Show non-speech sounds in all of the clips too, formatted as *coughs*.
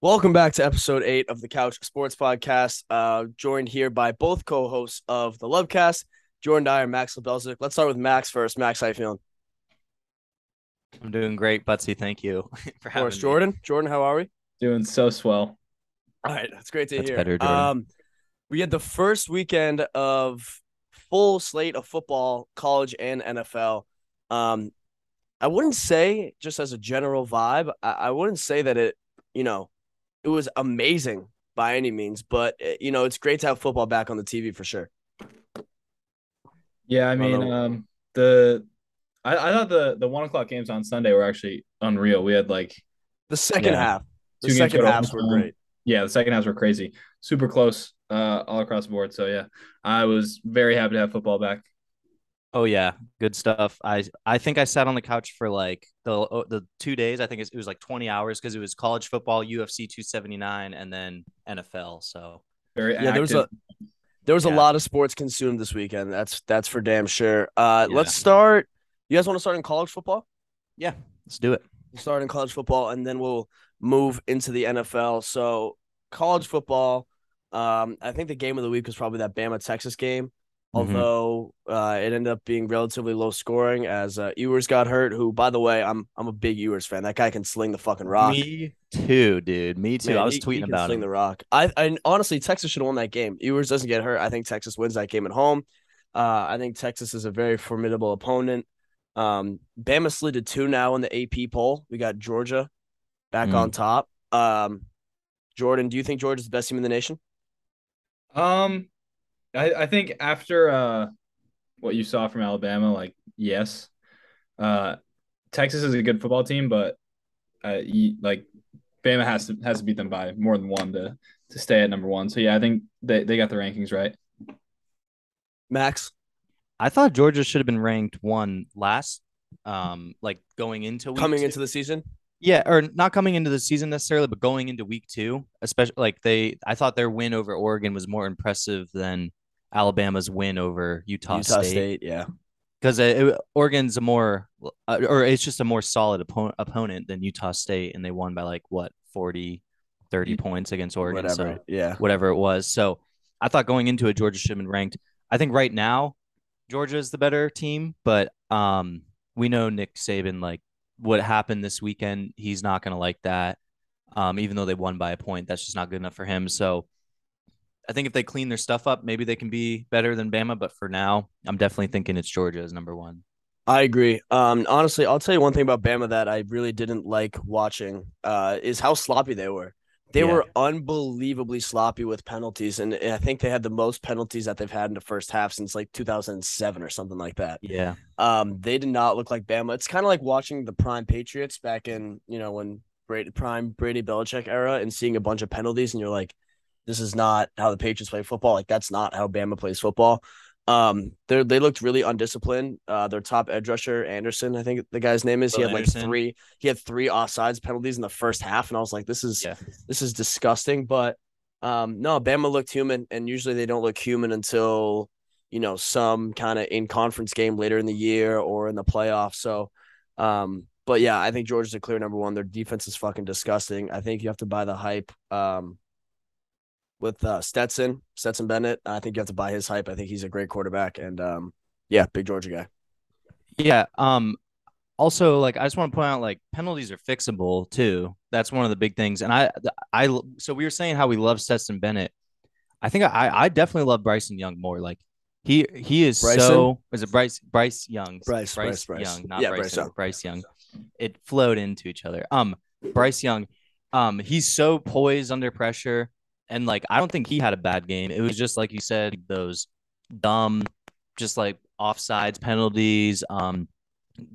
Welcome back to episode eight of the Couch Sports Podcast. Uh, joined here by both co-hosts of the Lovecast, Jordan Dyer and Max Lebelzik. Let's start with Max first. Max, how you feeling? I'm doing great, Butsy. Thank you *laughs* for having me. Jordan. Jordan, how are we? Doing so swell. All right, that's great to that's hear. Better, Jordan. Um, we had the first weekend of full slate of football, college and NFL. Um, I wouldn't say just as a general vibe. I, I wouldn't say that it, you know, it was amazing by any means, but eh, you know, it's great to have football back on the TV for sure. Yeah, I mean, um, the I, I thought the the one o'clock games on Sunday were actually unreal. We had like the second yeah, half. The second halves were great. Yeah, the second halves were crazy. Super close uh, all across the board. So yeah, I was very happy to have football back. Oh yeah, good stuff. I I think I sat on the couch for like the oh, the two days. I think it was like twenty hours because it was college football, UFC two seventy nine, and then NFL. So very yeah. There was a there was yeah. a lot of sports consumed this weekend. That's that's for damn sure. Uh, yeah. let's start. You guys want to start in college football? Yeah, let's do it. We'll start in college football, and then we'll move into the NFL. So college football. Um, I think the game of the week was probably that Bama Texas game. Mm-hmm. although uh, it ended up being relatively low scoring as uh, Ewers got hurt. Who, by the way, I'm I'm a big Ewers fan. That guy can sling the fucking rock. Me too, dude. Me too. Man, I was he, tweeting he about sling him. the rock. I, I honestly, Texas should have won that game. Ewers doesn't get hurt. I think Texas wins that game at home. Uh, I think Texas is a very formidable opponent. Um, Bama slid to two now in the AP poll. We got Georgia back mm. on top. Um, Jordan, do you think Georgia's the best team in the nation? Um, I, I think after uh, what you saw from Alabama, like yes, uh, Texas is a good football team, but uh, you, like Bama has to has to beat them by more than one to to stay at number one. So yeah, I think they, they got the rankings right. Max, I thought Georgia should have been ranked one last, um, like going into coming two. into the season. Yeah, or not coming into the season necessarily, but going into week two, especially like they, I thought their win over Oregon was more impressive than Alabama's win over Utah, Utah State. State yeah, because Oregon's a more, uh, or it's just a more solid oppo- opponent than Utah State, and they won by like what 40, 30 points against Oregon. Whatever, so, yeah, whatever it was. So I thought going into it, Georgia should have been ranked. I think right now Georgia is the better team, but um, we know Nick Saban like what happened this weekend. He's not going to like that. Um, even though they won by a point, that's just not good enough for him. So I think if they clean their stuff up, maybe they can be better than Bama. But for now, I'm definitely thinking it's Georgia as number one. I agree. Um, honestly, I'll tell you one thing about Bama that I really didn't like watching uh, is how sloppy they were. They yeah. were unbelievably sloppy with penalties, and I think they had the most penalties that they've had in the first half since like 2007 or something like that. Yeah. Um, they did not look like Bama. It's kind of like watching the prime Patriots back in you know when Brady prime Brady Belichick era and seeing a bunch of penalties, and you're like, this is not how the Patriots play football. Like that's not how Bama plays football. Um, they they looked really undisciplined. Uh, their top edge rusher Anderson, I think the guy's name is. Bill he had Anderson. like three. He had three offsides penalties in the first half, and I was like, this is yeah. this is disgusting. But um, no, Bama looked human, and usually they don't look human until you know some kind of in conference game later in the year or in the playoffs. So, um, but yeah, I think Georgia's a clear number one. Their defense is fucking disgusting. I think you have to buy the hype. Um, with uh, Stetson, Stetson Bennett. I think you have to buy his hype. I think he's a great quarterback, and um, yeah, big Georgia guy. Yeah. Um. Also, like, I just want to point out, like, penalties are fixable too. That's one of the big things. And I, I, so we were saying how we love Stetson Bennett. I think I, I definitely love Bryson Young more. Like, he, he is Bryson? so. Is it Bryce? Bryce Young? Bryce, Bryce, Bryce, Young, not yeah, Bryce, Young. Bryce Young. It flowed into each other. Um, Bryce Young. Um, he's so poised under pressure and like I don't think he had a bad game. It was just like you said, those dumb, just like offsides penalties. Um,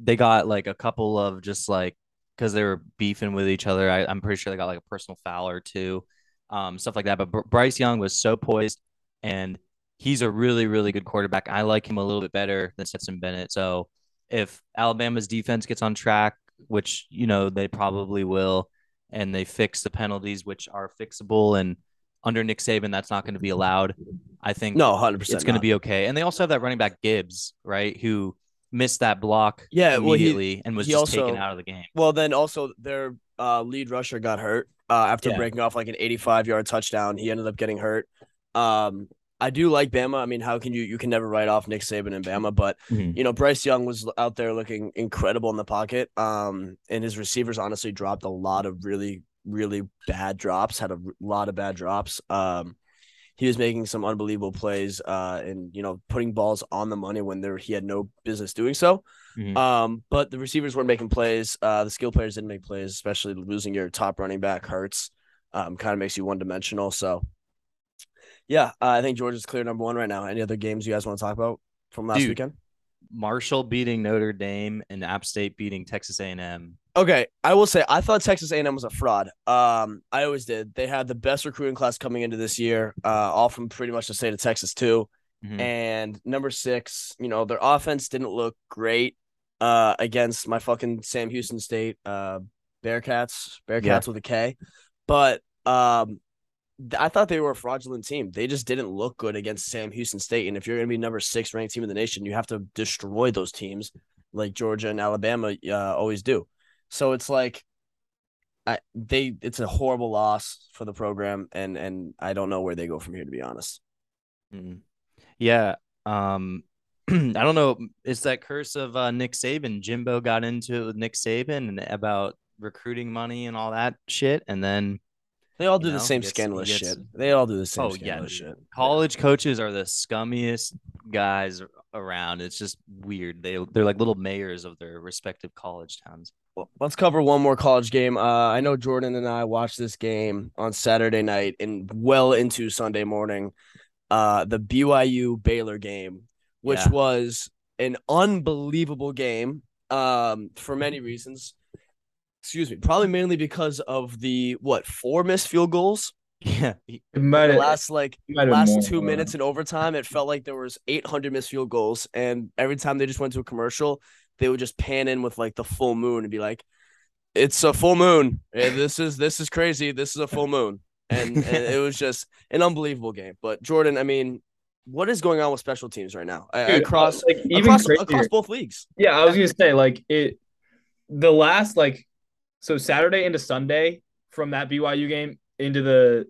they got like a couple of just like because they were beefing with each other. I, am pretty sure they got like a personal foul or two, um, stuff like that. But Br- Bryce Young was so poised, and he's a really, really good quarterback. I like him a little bit better than Stetson Bennett. So if Alabama's defense gets on track, which you know they probably will, and they fix the penalties, which are fixable, and under Nick Saban, that's not going to be allowed. I think no, hundred percent, it's going to be okay. And they also have that running back Gibbs, right, who missed that block yeah immediately well, he, and was just also, taken out of the game. Well, then also their uh, lead rusher got hurt. uh, after Yeah. breaking off like an 85 yard touchdown. He ended up getting hurt. Um, I do like Bama. I mean, how can you you can never write off Nick Saban and Bama, but Mhm. you know Bryce Young was out there looking incredible in the pocket. Um, and his receivers honestly dropped a lot of really really bad drops. Had a lot of bad drops. Um, he was making some unbelievable plays. Uh, and you know putting balls on the money when there he had no business doing so. Mhm. Um, but the receivers weren't making plays. Uh, the skill players didn't make plays, especially losing your top running back hurts. Um, kind of makes you one dimensional. So, yeah, uh, I think Georgia's clear number one right now. Any other games you guys want to talk about from last Dude. weekend? Marshall beating Notre Dame and App State beating Texas A&M. Okay, I will say I thought Texas A&M was a fraud. Um, I always did. They had the best recruiting class coming into this year, uh, all from pretty much the state of Texas too. Mhm. And number six, you know, their offense didn't look great uh, against my fucking Sam Houston State uh, Bearkats, Bearkats Yeah. with a K. But um, I thought they were a fraudulent team. They just didn't look good against Sam Houston State. And if you're going to be number six ranked team in the nation, you have to destroy those teams like Georgia and Alabama uh, always do. So it's like, I they it's a horrible loss for the program, and and I don't know where they go from here to be honest. Mhm. Yeah. Um, *clears throat* I don't know. It's that curse of uh, Nick Saban. Jimbo got into it with Nick Saban about recruiting money and all that shit, and then They all do You the know, same gets- scandalous gets- shit. They all do the same Oh, yeah, shit. college coaches are the scummiest guys around. It's just weird. They they're like little mayors of their respective college towns. Well, let's cover one more college game. Uh, I know Jordan and I watched this game on Saturday night and well into Sunday morning. Uh, the BYU Baylor game, which Yeah. was an unbelievable game. Um, for many reasons. Excuse me, probably mainly because of the what four missed field goals. Yeah. It might The have, last like might last more, two uh, minutes in overtime, it felt like there was 800 missed field goals, and every time they just went to a commercial, they would just pan in with like the full moon and be like, "It's a full moon. Eh, This is this is crazy. This is a full moon," and, and it was just an unbelievable game. But Jordan, I mean, what is going on with special teams right now Dude, across like even across across both leagues? Yeah, I was gonna say like it. The last like so Saturday into Sunday from that BYU game into the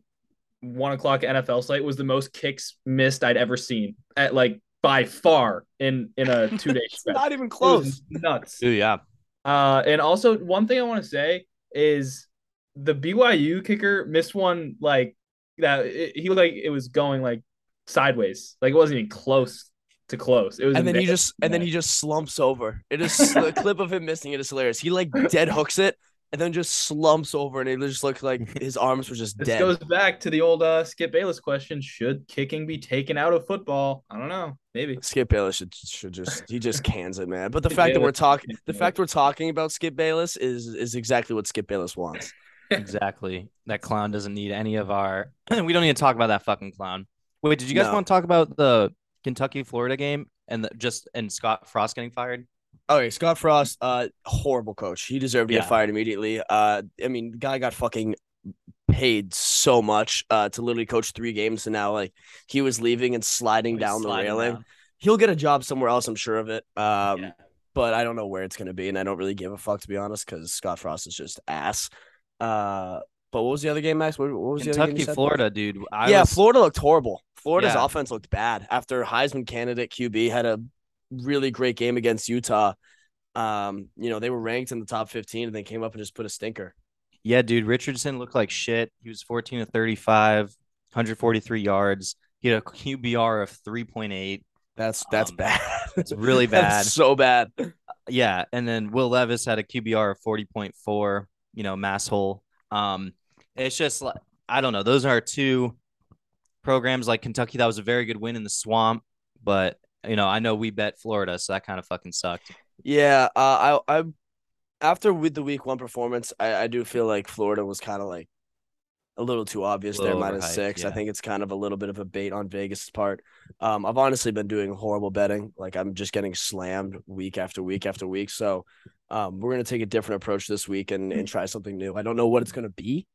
one o'clock NFL slate was the most kicks missed I'd ever seen at like by far in in a *laughs* two day It's stretch. not even close. nuts. Ooh, yeah. Uh, and also one thing I want to say is the BYU kicker missed one like that. It, he looked like it was going like sideways, like it wasn't even close to close. It was, and then he just and then he just slumps over. It is the clip of him missing it is hilarious. He like dead hooks it and then just slumps over and it just looks like *laughs* his arms were just This dead. goes back to the old uh, Skip Bayless question: Should kicking be taken out of football? I don't know. Maybe. Skip Bayless should should just he just *laughs* cans it, man. But the Skip fact that we're talking the fact we're talking about Skip Bayless is is exactly what Skip Bayless wants. *laughs* Exactly. That clown doesn't need any of our. *clears throat* we don't need to talk about that fucking clown. Wait, did you guys No. want to talk about the Kentucky Florida game and the, just and Scott Frost getting fired? Okay, Scott Frost, uh, horrible coach. He deserved to Yeah. get fired immediately. Uh, I mean, the guy got fucking paid so much uh to literally coach three games, and now like he was leaving and sliding down the railing. down. He'll get a job somewhere else, I'm sure of it. Um, Yeah. but I don't know where it's gonna be, and I don't really give a fuck to be honest, because Scott Frost is just ass. Uh, but what was the other game, Max? What, what was the other game? Kentucky? Florida, dude. I yeah, was, Florida looked horrible. Florida's Yeah. offense looked bad after Heisman candidate QB had a really great game against Utah. Um, you know, they were ranked in the top 15 and they came up and just put a stinker. Yeah, dude. Richardson looked like shit. He was 14 to 35, 143 yards. He had a QBR of 3.8. That's that's Um, bad. It's really *laughs* bad. so bad. Yeah, and then Will Levis had a QBR of 40.4, you know, mass hole. Um it's just like I don't know. Those are two programs like Kentucky that was a very good win in the swamp, but you know, I know we bet Florida, so that kind of fucking sucked. Yeah, uh, I I after with the week one performance, I, I do feel like Florida was kind of like a little too obvious there, Little minus overhyped, six. I think it's kind of a little bit of a bait on Vegas' part. Um, I've honestly been doing horrible betting. Like I'm just getting slammed week after week after week. So um, we're gonna take a different approach this week and, and try something new. I don't know what it's gonna be.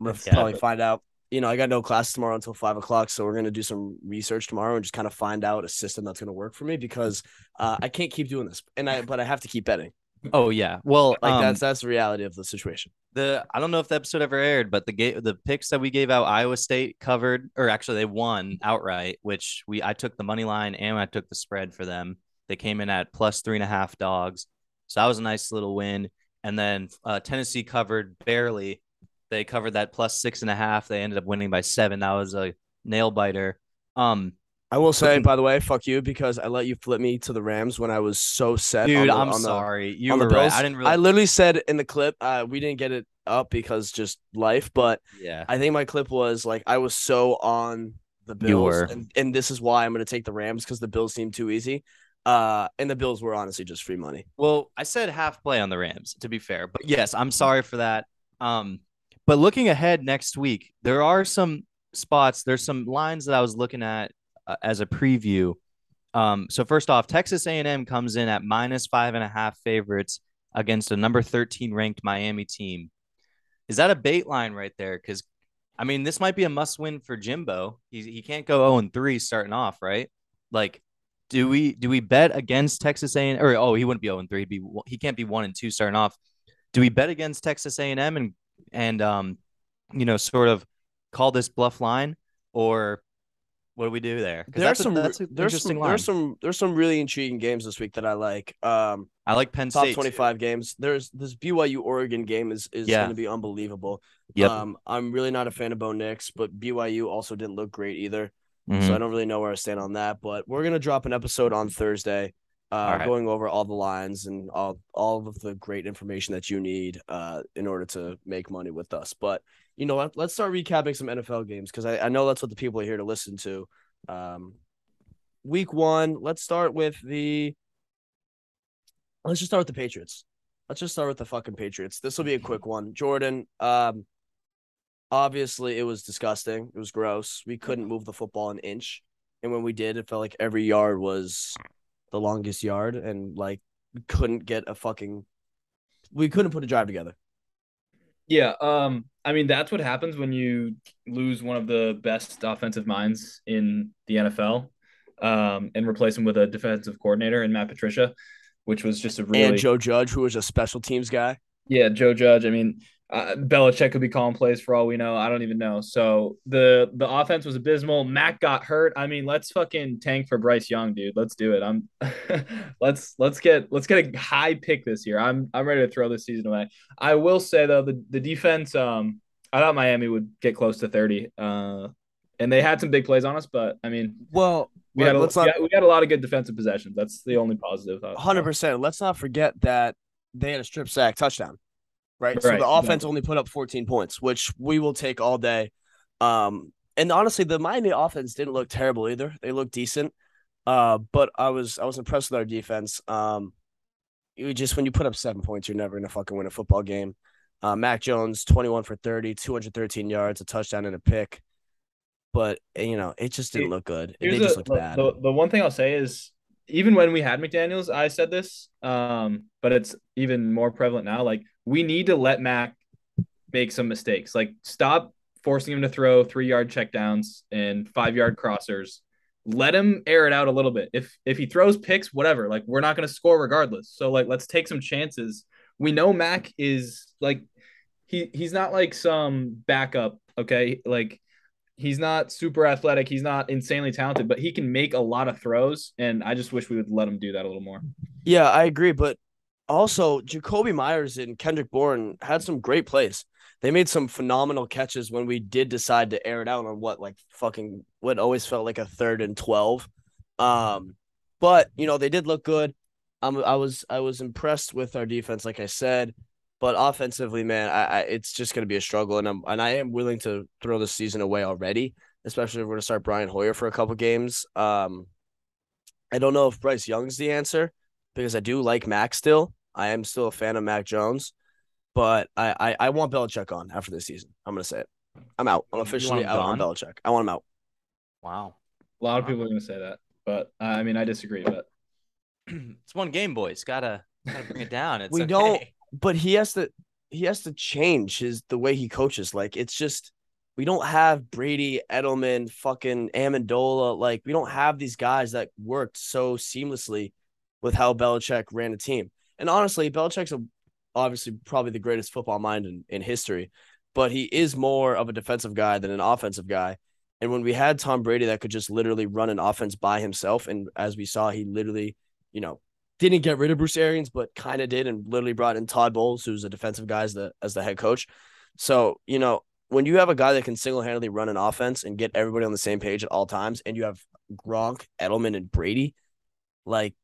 I'm gonna Yeah. probably find out. You know, I got no class tomorrow until five o'clock, so we're gonna do some research tomorrow and just kind of find out a system that's gonna work for me because uh, I can't keep doing this, and I but I have to keep betting. Oh yeah. Well, Like um, that's that's the reality of the situation. The I don't know if the episode ever aired, but the ga- the picks that we gave out, Iowa State covered, or actually they won outright. Which we I took the money line and I took the spread for them. They came in at plus three and a half dogs, so that was a nice little win. And then uh, Tennessee covered barely. They covered that plus six and a half. They ended up winning by seven. That was a nail biter. Um, I will say, by the way, fuck you because I let you flip me to the Rams when I was so set. on dude, the- I'm on the- sorry. You were the right. I didn't really. I literally said in the clip, uh, we didn't get it up because just life, but yeah. I think my clip was like I was so on the Bills, and, and this is why I'm going to take the Rams because the Bills seem too easy. Uh, and the Bills were honestly just free money. Well, I said half play on the Rams, to be fair. But yes, I'm sorry for that. Um, but looking ahead next week, there are some spots, there's some lines that I was looking at uh, as a preview. Um, so first off, Texas A&M comes in at minus five and a half favorites against a number 13 ranked Miami team. Is that a bait line right there? Because I mean, this might be a must win for Jimbo. He he can't go 0 and 3 starting off, right? Like, do we do we bet against Texas A and or oh he wouldn't be 0 and 3, he'd be he can't be 1 and 2 starting off. Do we bet against Texas A&M and and um you know sort of call this bluff line or what do we do there? There's a- some an there's interesting some line. there's some there's some really intriguing games this week that I like. Um, I like Penn top State. too. 25 games. There's this BYU Oregon game is is Yeah. going to be unbelievable. Yep. Um, I'm really not a fan of Bo Nix, but BYU also didn't look great either. Mhm. So I don't really know where I stand on that. But we're gonna drop an episode on Thursday, uh, right. going over all the lines and all all of the great information that you need uh in order to make money with us. But you know what? Let's start recapping some NFL games because I, I know that's what the people are here to listen to. Um, week one, let's start with the. Let's just start with the Patriots. Let's just start with the fucking Patriots. This will be a quick one. Jordan, um, obviously it was disgusting. It was gross. We couldn't move the football an inch. And when we did, it felt like every yard was the longest yard and like couldn't get a fucking we couldn't put a drive together. Yeah, um, I mean that's what happens when you lose one of the best offensive minds in the NFL, um, and replace him with a defensive coordinator in Matt Patricia, which was just a really And Joe Judge, who was a special teams guy. yeah Joe Judge. I mean, uh, Belichick could be calling plays for all we know. I don't even know. So the the offense was abysmal. Mac got hurt. I mean, let's fucking tank for Bryce Young, dude. Let's do it. I'm *laughs* let's let's get let's get a high pick this year. I'm I'm ready to throw this season away. I will say though, the the defense. Um, I thought Miami would get close to thirty. Uh, and they had some big plays on us, but I mean, Well, we had a, let's we had, we had a lot of good defensive possessions. That's the only positive. Hundred percent. Let's not forget that they had a strip sack touchdown. Right. So the offense only put up 14 points, which we will take all day. Um, and honestly, the Miami offense didn't look terrible either. They looked decent. Uh, but I was I was impressed with our defense. Um, you just when you put up seven points, you're never gonna fucking win a football game. Uh, Mac Jones, 21 for 30, 213 yards, a touchdown and a pick. But you know, it just didn't look good. Here's They just looked the, bad. The, the one thing I'll say is even when we had McDaniels, I said this, um, but it's even more prevalent now. Like we need to let Mac make some mistakes. Like stop forcing him to throw three yard checkdowns and five yard crossers. Let him air it out a little bit. If if he throws picks, whatever. Like we're not going to score regardless. So like let's take some chances. We know Mac is like he he's not like some backup. Okay, like he's not super athletic. He's not insanely talented, but he can make a lot of throws. And I just wish we would let him do that a little more. Yeah, I agree. But also, Jakobi Meyers and Kendrick Bourne had some great plays. They made some phenomenal catches when we did decide to air it out on what, like fucking what always felt like a third and 12. Um, but you know, they did look good. I was I was impressed with our defense, like I said. But offensively, man, I, I it's just gonna be a struggle, and I'm and I am willing to throw the season away already, especially if we're gonna start Brian Hoyer for a couple games. Um, I don't know if Bryce Young's the answer because I do like Mac still. I am still a fan of Mac Jones, but I I, I want Belichick on after this season. I'm gonna say it. I'm out. I'm officially him out on gone? Belichick. I want him out. Wow. A lot of people are going to say that, but uh, I mean, I disagree. But *clears throat* it's one game, boys. Gotta gotta bring it down. *laughs* It's We okay. don't- But he has to he has to change his the way he coaches. Like it's just we don't have Brady, Edelman, fucking Amendola. Like we don't have these guys that worked so seamlessly with how Belichick ran a team. And honestly, Belichick's a obviously probably the greatest football mind in, in history, but he is more of a defensive guy than an offensive guy. And when we had Tom Brady that could just literally run an offense by himself, and as we saw, he literally, you know, didn't get rid of Bruce Arians, but kind of did, and literally brought in Todd Bowles, who's a defensive guy as the as the head coach. So you know, when you have a guy that can single handedly run an offense and get everybody on the same page at all times, and you have Gronk, Edelman, and Brady, like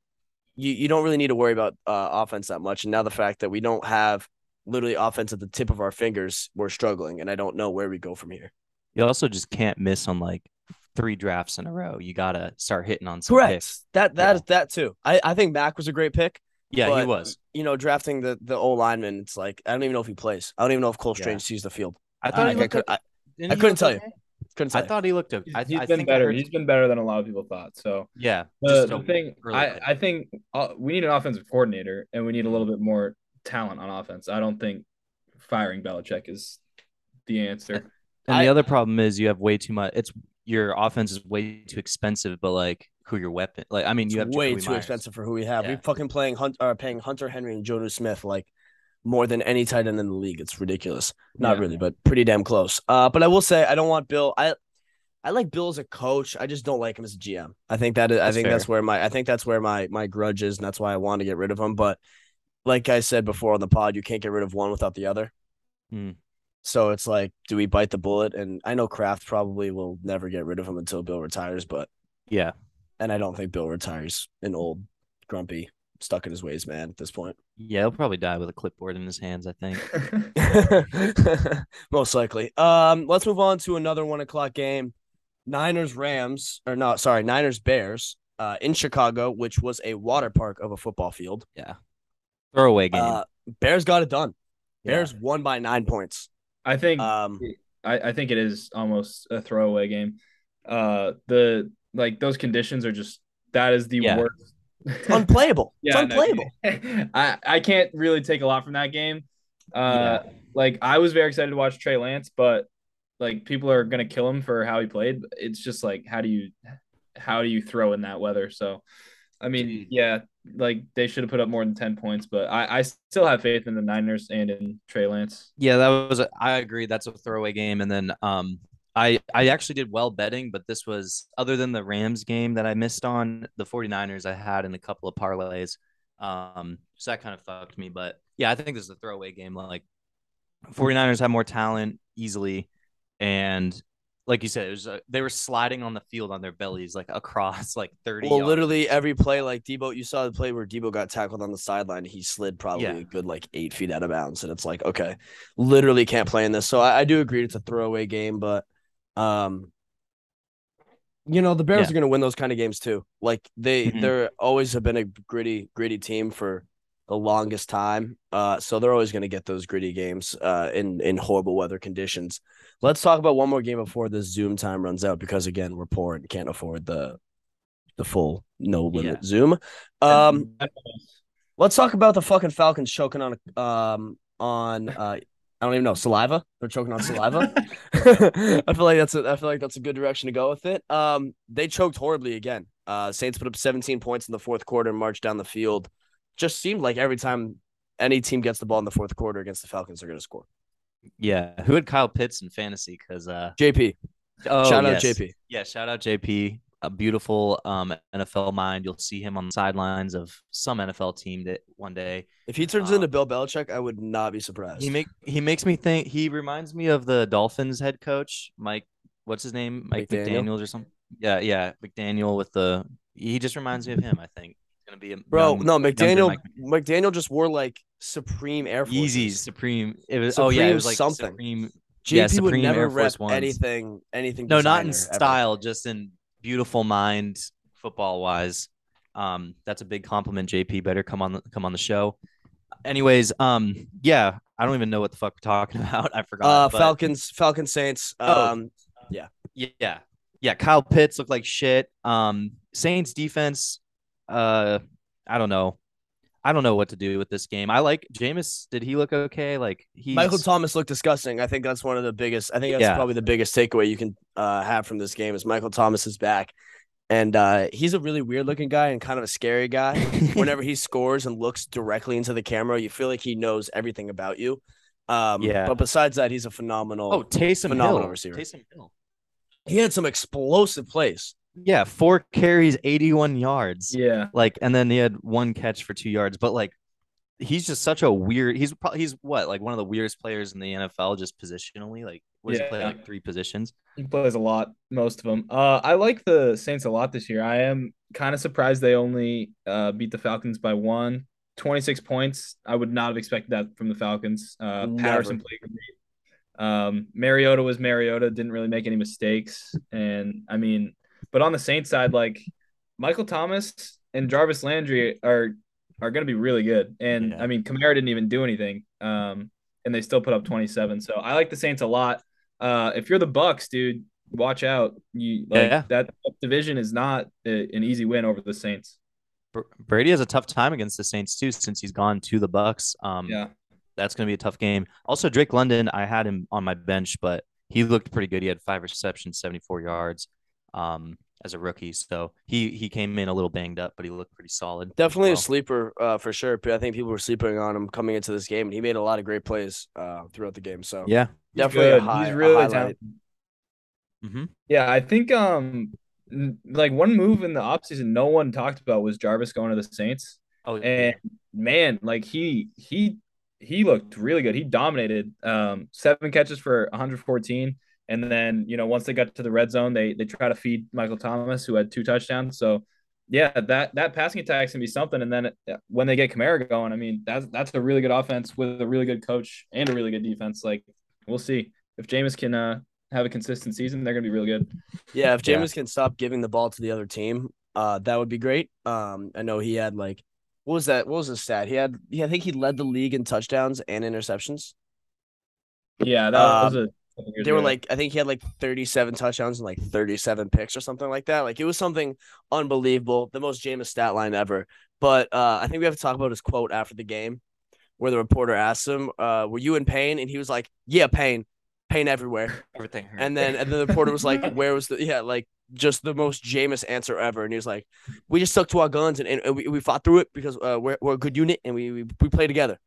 you you don't really need to worry about uh, offense that much. And now the fact that we don't have literally offense at the tip of our fingers, we're struggling, and I don't know where we go from here. You also just can't miss on like three drafts in a row. You gotta start hitting on some Correct. picks. That that Yeah. that too. I I think Mac was a great pick. Yeah, he was. You know, drafting the the old lineman, it's like I don't even know if he plays. I don't even know if Cole Yeah. Strange sees the field. I I, thought he I, looked. could, I, didn't I he couldn't look tell you. couldn't tell I you. thought he looked. Okay. I, He's I been think better. He's been better than a lot of people thought. So yeah. the, just the thing, early I. I think uh, we need an offensive coordinator, and we need a little bit more talent on offense. I don't think firing Belichick is the answer. And I- the other problem is you have way too much. It's your offense is way too expensive, but like who your weapon? Like I mean, you have way Jakobi too Meyers. expensive for who we have. We Yeah. fucking playing Hunt, uh, paying Hunter Henry and Jonnu Smith like more than any tight end in the league. It's ridiculous. Not Yeah. really, but pretty damn close. Uh, but I will say I don't want Bill. I I like Bill as a coach. I just don't like him as a GM. I think that is, I think that's where my I think that's where my my grudge is, and that's why I want to get rid of him. But like I said before on the pod, you can't get rid of one without the other. Hmm. So it's like, do we bite the bullet? And I know Kraft probably will never get rid of him until Bill retires, but Yeah, and I don't think Bill retires an old, grumpy, stuck in his ways man at this point. yeah, he'll probably die with a clipboard in his hands. I think. *laughs* *laughs* Most likely. Um, let's move on to another one o'clock game. Niners Rams, or no, sorry, Niners Bears, uh, in Chicago, which was a water park of a football field. Yeah, throwaway game. Uh, Bears got it done. Yeah. Bears won by nine points. I think Um, I, I think it is almost a throwaway game. Uh, the like those conditions are just that is the Yeah. worst. unplayable. *laughs* it's no, unplayable. *laughs* I I can't really take a lot from that game. Uh, Yeah. like I was very excited to watch Trey Lance, but like people are gonna kill him for how he played. It's just like how do you how do you throw in that weather? So, I mean, yeah, like they should have put up more than ten points, but I I still have faith in the Niners and in Trey Lance. Yeah, that was. A, I agree. That's a throwaway game. And then, um, I I actually did well betting, but this was other than the Rams game that I missed on the 49ers. I had in a couple of parlays. Um, so that kind of fucked me. But yeah, I think this is a throwaway game. Like 49ers have more talent easily, and like you said, it was uh, they were sliding on the field on their bellies like across like 30. Well, yards. literally every play, like Debo, you saw the play where Debo got tackled on the sideline. He slid probably Yeah. a good like eight feet out of bounds, and it's like, okay, literally can't play in this. So I, I do agree it's a throwaway game, but um, you know the Bears Yeah. are going to win those kind of games too. Like they, Mhm. they're always have been a gritty, gritty team for the longest time. Uh, so they're always going to get those gritty games uh, in in horrible weather conditions. Let's talk about one more game before the Zoom time runs out because again we're poor and can't afford the the full no limit Zoom. Um, *laughs* let's talk about the fucking Falcons choking on um on uh I don't even know saliva. They're choking on saliva. *laughs* *laughs* I feel like that's a I feel like that's a good direction to go with it. Um, they choked horribly again. Uh, Saints put up 17 points in the fourth quarter and marched down the field. Just seemed like every time any team gets the ball in the fourth quarter against the Falcons, they're going to score. yeah. Who had Kyle Pitts in fantasy? Because uh, JP, oh, shout out. JP. Yeah, shout out JP. A beautiful um NFL mind. You'll see him on the sidelines of some NFL team that one day. If he turns Um, into Bill Belichick, I would not be surprised. He make he makes me think he reminds me of the Dolphins head coach, Mike what's his name? Mike McDaniel? McDaniels or something. Yeah, yeah, McDaniel with the he just reminds me of him, I think. He's gonna be a Bro, young- no, McDaniel. Mike McDaniel just wore like Supreme Air Force. Yeezys Supreme. It was oh yeah, it was like something. Supreme JP Yeah, would never Air rep Ones. anything. Anything. No, not in ever. style, just in beautiful mind, football wise. Um, that's a big compliment. JP better come on the, come on the show. Anyways, um, yeah, I don't even know what the fuck we're talking *laughs* about. I forgot. Uh, but- Falcons, Falcons, Saints. Oh. Um, Yeah, yeah. Yeah. Kyle Pitts looked like shit. Um, Saints defense. Uh, I don't know. I don't know what to do with this game. I like Jameis. Did he look okay? Like he Michael Thomas looked disgusting. I think that's one of the biggest. I think that's Yeah. probably the biggest takeaway you can uh, have from this game is Michael Thomas is back. and uh, he's a really weird looking guy and kind of a scary guy. *laughs* Whenever he scores and looks directly into the camera, you feel like he knows everything about you. Um, Yeah. But besides that, he's a phenomenal. Oh, Taysom phenomenal Hill. receiver. Taysom Hill. he had some explosive plays. Yeah, four carries, 81 yards. Yeah. Like, and then he had one catch for two yards. But like, he's just such a weird. He's probably he's what like one of the weirdest players in the NFL, just positionally. Like, what does he play like three positions? He plays a lot, most of them. Uh, I like the Saints a lot this year. I am kind of surprised they only uh, beat the Falcons by one. 26 points. I would not have expected that from the Falcons. Uh, Never. Patterson played great. Um, Mariota was Mariota, didn't really make any mistakes. And I mean, but on the Saints side, like Michael Thomas and Jarvis Landry are are going to be really good. And Yeah. I mean, Kamara didn't even do anything. Um, and they still put up 27. So I like the Saints a lot. Uh, if you're the Bucks, dude, watch out. You like Yeah. that division is not a, an easy win over the Saints. Brady has a tough time against the Saints too, since he's gone to the Bucks. Um, Yeah. that's going to be a tough game. Also, Drake London, I had him on my bench, but he looked pretty good. He had five receptions, 74 yards um, as a rookie. So he he came in a little banged up, but he looked pretty solid. Definitely a sleeper uh, for sure. I think people were sleeping on him coming into this game, and he made a lot of great plays uh, throughout the game. So Yeah. He's definitely a high, He's really highlight. talented. hmm Yeah, I think um like one move in the offseason no one talked about was Jarvis going to the Saints. Oh, And man, like he he he looked really good. He dominated um seven catches for 114. And then, you know, once they got to the red zone, they they try to feed Michael Thomas, who had two touchdowns. So yeah, that that passing attack's gonna be something. And then uh, when they get Kamara going, I mean, that's that's a really good offense with a really good coach and a really good defense. Like we'll see if Jameis can uh have a consistent season, they're gonna be really good. Yeah, if Yeah. Jameis can stop giving the ball to the other team, uh, that would be great. Um, I know he had like, what was that? What was his stat? He had, yeah, I think he led the league in touchdowns and interceptions. Yeah, that Uh, was a. couple years They were like, I think he had like 37 touchdowns and like 37 picks or something like that. Like it was something unbelievable, the most Jameis stat line ever. But uh, I think we have to talk about his quote after the game, where the reporter asked him, uh, "Were you in pain?" And he was like, "Yeah, pain, pain everywhere." *laughs* everything. hurt. And then and then the reporter was like, *laughs* "Where was the yeah like just the most Jameis answer ever?" And he was like, "We just stuck to our guns and, and we, we fought through it because uh, we're we're a good unit and we we, we play together."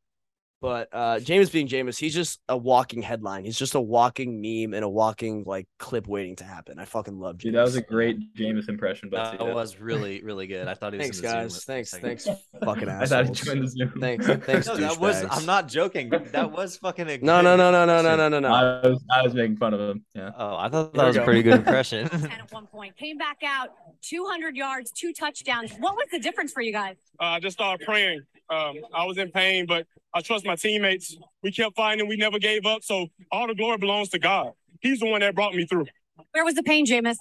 But uh, Jameis being Jameis, he's just a walking headline. He's just a walking meme and a walking like clip waiting to happen. I fucking love Jameis. Dude, that was a great Jameis impression. But that was really really good. I thought he was Thanks, in the Zoom guys. Thanks, thanks, *laughs* fucking I thought he joined the Zoom. Thanks, *laughs* thanks, No, that was. douchebags. I'm not joking. That was fucking. A No, no, no, no, no, no, no, no, no. I was I was making fun of him. Yeah. Oh, I thought that was a pretty good *laughs* impression. 10 at one point. Came back out, 200 yards, two touchdowns. What was the difference for you guys? uh, I just started praying. Um, I was in pain, but I trust my teammates. We kept fighting. We never gave up. So all the glory belongs to God. He's the one that brought me through. Where was the pain, Jameis?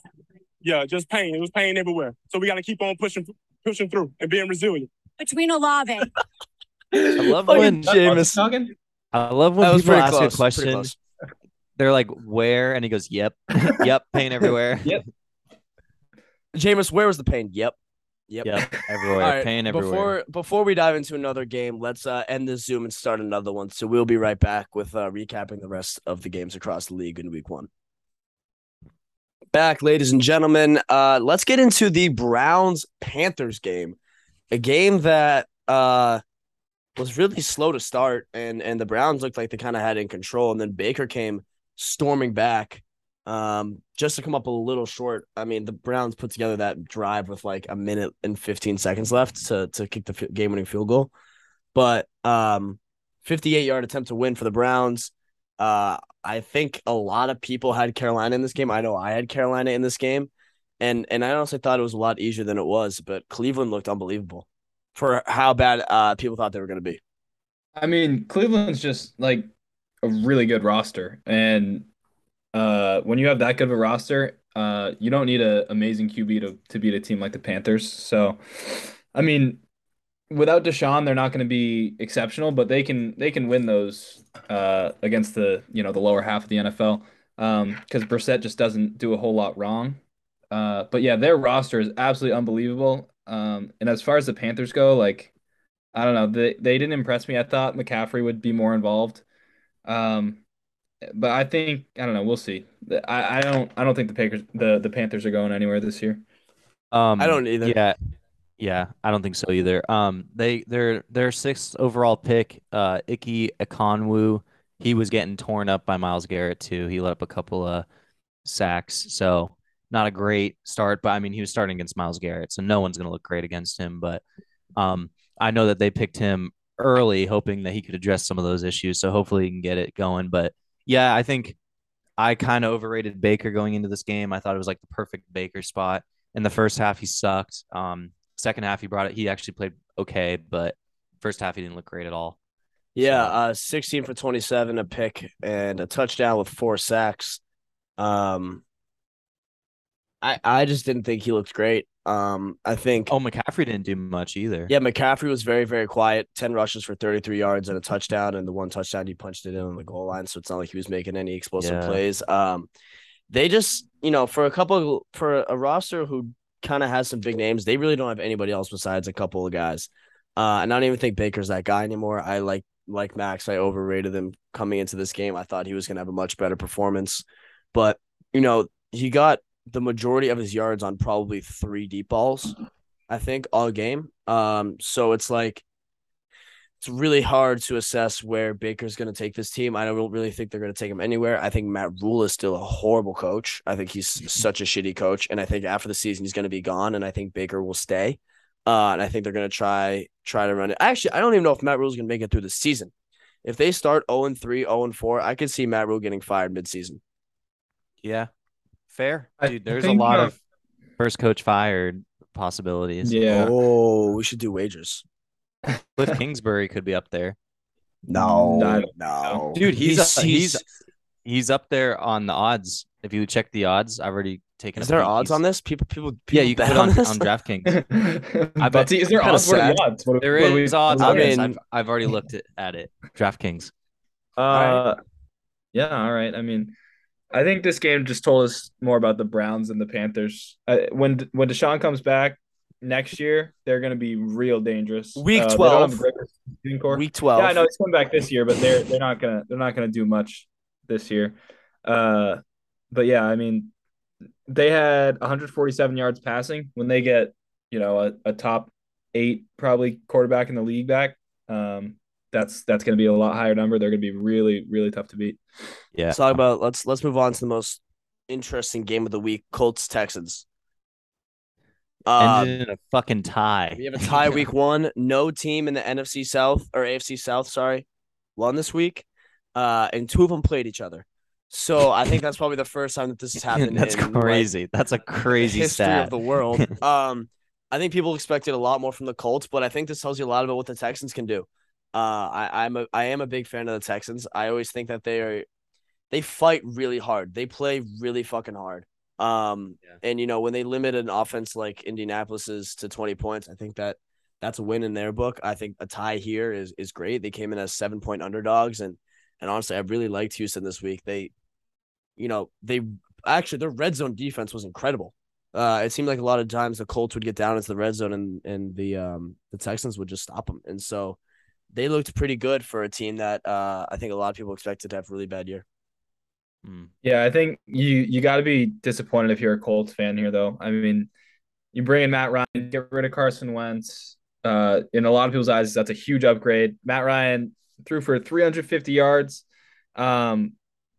Yeah, just pain. It was pain everywhere. So we got to keep on pushing, pushing through and being resilient. Between Olave, *laughs* I love Fucking when Jameis. talking. I love when That was people pretty ask close. a pretty question. They're like, "Where?" and he goes, "Yep, *laughs* yep, pain everywhere." *laughs* Yep. Jameis, where was the pain? Yep. Yep. Yep, *laughs* everywhere, right, pain everywhere. Before before we dive into another game, let's uh, end this Zoom and start another one. So we'll be right back with uh, recapping the rest of the games across the league in Week One. Back, ladies and gentlemen. Uh, let's get into the Browns Panthers game, a game that uh was really slow to start, and and the Browns looked like they kind of had it in control, and then Baker came storming back um, just to come up a little short. I mean, the Browns put together that drive with like a minute and 15 seconds left to to kick the f- game-winning field goal, but um, 58 yard attempt to win for the Browns. Uh, I think a lot of people had Carolina in this game. I know I had Carolina in this game, and and I honestly thought it was a lot easier than it was. But Cleveland looked unbelievable for how bad uh people thought they were going to be. I mean, Cleveland's just like a really good roster, and uh, when you have that good of a roster, uh, you don't need an amazing QB to to beat a team like the Panthers. So, I mean, without Deshaun, they're not going to be exceptional, but they can they can win those uh, against the you know the lower half of the NFL Um because Brissett just doesn't do a whole lot wrong. Uh, but yeah, their roster is absolutely unbelievable. Um, and as far as the Panthers go, like I don't know, they they didn't impress me. I thought McCaffrey would be more involved. Um, but I think I don't know. We'll see. I, I don't I don't think the Packers the, the Panthers are going anywhere this year. Um, I don't either. Yeah, yeah, I don't think so either. Um, they their their sixth overall pick, uh, Ickey Ekwonu, he was getting torn up by Myles Garrett too. He let up a couple of sacks, so not a great start. But I mean, he was starting against Myles Garrett, so no one's gonna look great against him. But um, I know that they picked him early, hoping that he could address some of those issues. So hopefully he can get it going. But yeah, I think I kind of overrated Baker going into this game. I thought it was like the perfect Baker spot. In the first half, he sucked. Um, second half, he brought it. He actually played okay, but first half, he didn't look great at all. Yeah, So- uh, 16 for 27, a pick and a touchdown with four sacks. Um, I I just didn't think he looked great. Um, I think Oh, McCaffrey didn't do much either. yeah, McCaffrey was very very quiet. 10 rushes for 33 yards and a touchdown, and the one touchdown he punched it in on the goal line, so it's not like he was making any explosive Yeah. plays. Um, they just you know for a couple for a roster who kind of has some big names, they really don't have anybody else besides a couple of guys. Uh, and I don't even think Baker's that guy anymore. I like like Max. I overrated him coming into this game. I thought he was going to have a much better performance, but you know he got the majority of his yards on probably three deep balls. I think all game. Um, so it's like it's really hard to assess where Baker's going to take this team. I don't really think they're going to take him anywhere. I think Matt Rhule is still a horrible coach. I think he's such a shitty coach, and I think after the season he's going to be gone. And I think Baker will stay. Uh, and I think they're going to try try to run it. Actually, I don't even know if Matt Rhule's going to make it through the season. If they start 0 and 3, 0 and 4, I could see Matt Rhule getting fired midseason. Yeah. Fair. Dude, there's a lot uh, of first coach fired possibilities. Yeah. Oh, we should do wagers. Kliff *laughs* Kingsbury could be up there. No, Not- no, Dude, he's he's he's up there on the odds. If you check the odds, I've already taken. Is there odds He's- on this? People, people, Yeah, people you can bet put on, on this? DraftKings. *laughs* I bet- bet. Is there odds? What the odds? What, There what are we- odds I on this. mean- I've, I've already looked at, at it. DraftKings. Uh, right. yeah, all right. I mean, I think this game just told us more about the Browns and the Panthers. Uh, when when Deshaun comes back next year, they're going to be real dangerous. Week Uh, they don't have 12. a great receiving core. Week twelve. Yeah, I know he's coming back this year, but they're they're not gonna they're not gonna do much this year. Uh, but yeah, I mean, they had 147 yards passing. When they get you know a, a top eight probably quarterback in the league back, um, that's that's gonna be a lot higher number. They're gonna be really really tough to beat. Yeah. Let's talk about let's let's move on to the most interesting game of the week: Colts Texans. Uh, Ended in a fucking tie. we have a tie *laughs* week one. No team in the NFC South or AFC South, sorry, won this week, uh, and two of them played each other. So I think that's probably the first time that this has *laughs* happened. That's in, like, crazy. That's a crazy history stat. of the world. *laughs* um, I think people expected a lot more from the Colts, but I think this tells you a lot about what the Texans can do. Uh, I, I'm a I am a big fan of the Texans. I always think that they are they fight really hard. They play really fucking hard. Um, Yeah. and you know when they limit an offense like Indianapolis's to 20 points, I think that that's a win in their book. I think a tie here is is great. They came in as seven point underdogs, and and honestly, I really liked Houston this week. They, you know, they actually their red zone defense was incredible. Uh, it seemed like a lot of times the Colts would get down into the red zone and and the um the Texans would just stop them, and so they looked pretty good for a team that uh I think a lot of people expected to have a really bad year. Mm. Yeah, I think you you got to be disappointed if you're a Colts fan here, though. I mean, you bring in Matt Ryan, get rid of Carson Wentz. Uh, in a lot of people's eyes, that's a huge upgrade. Matt Ryan threw for 350 yards, um,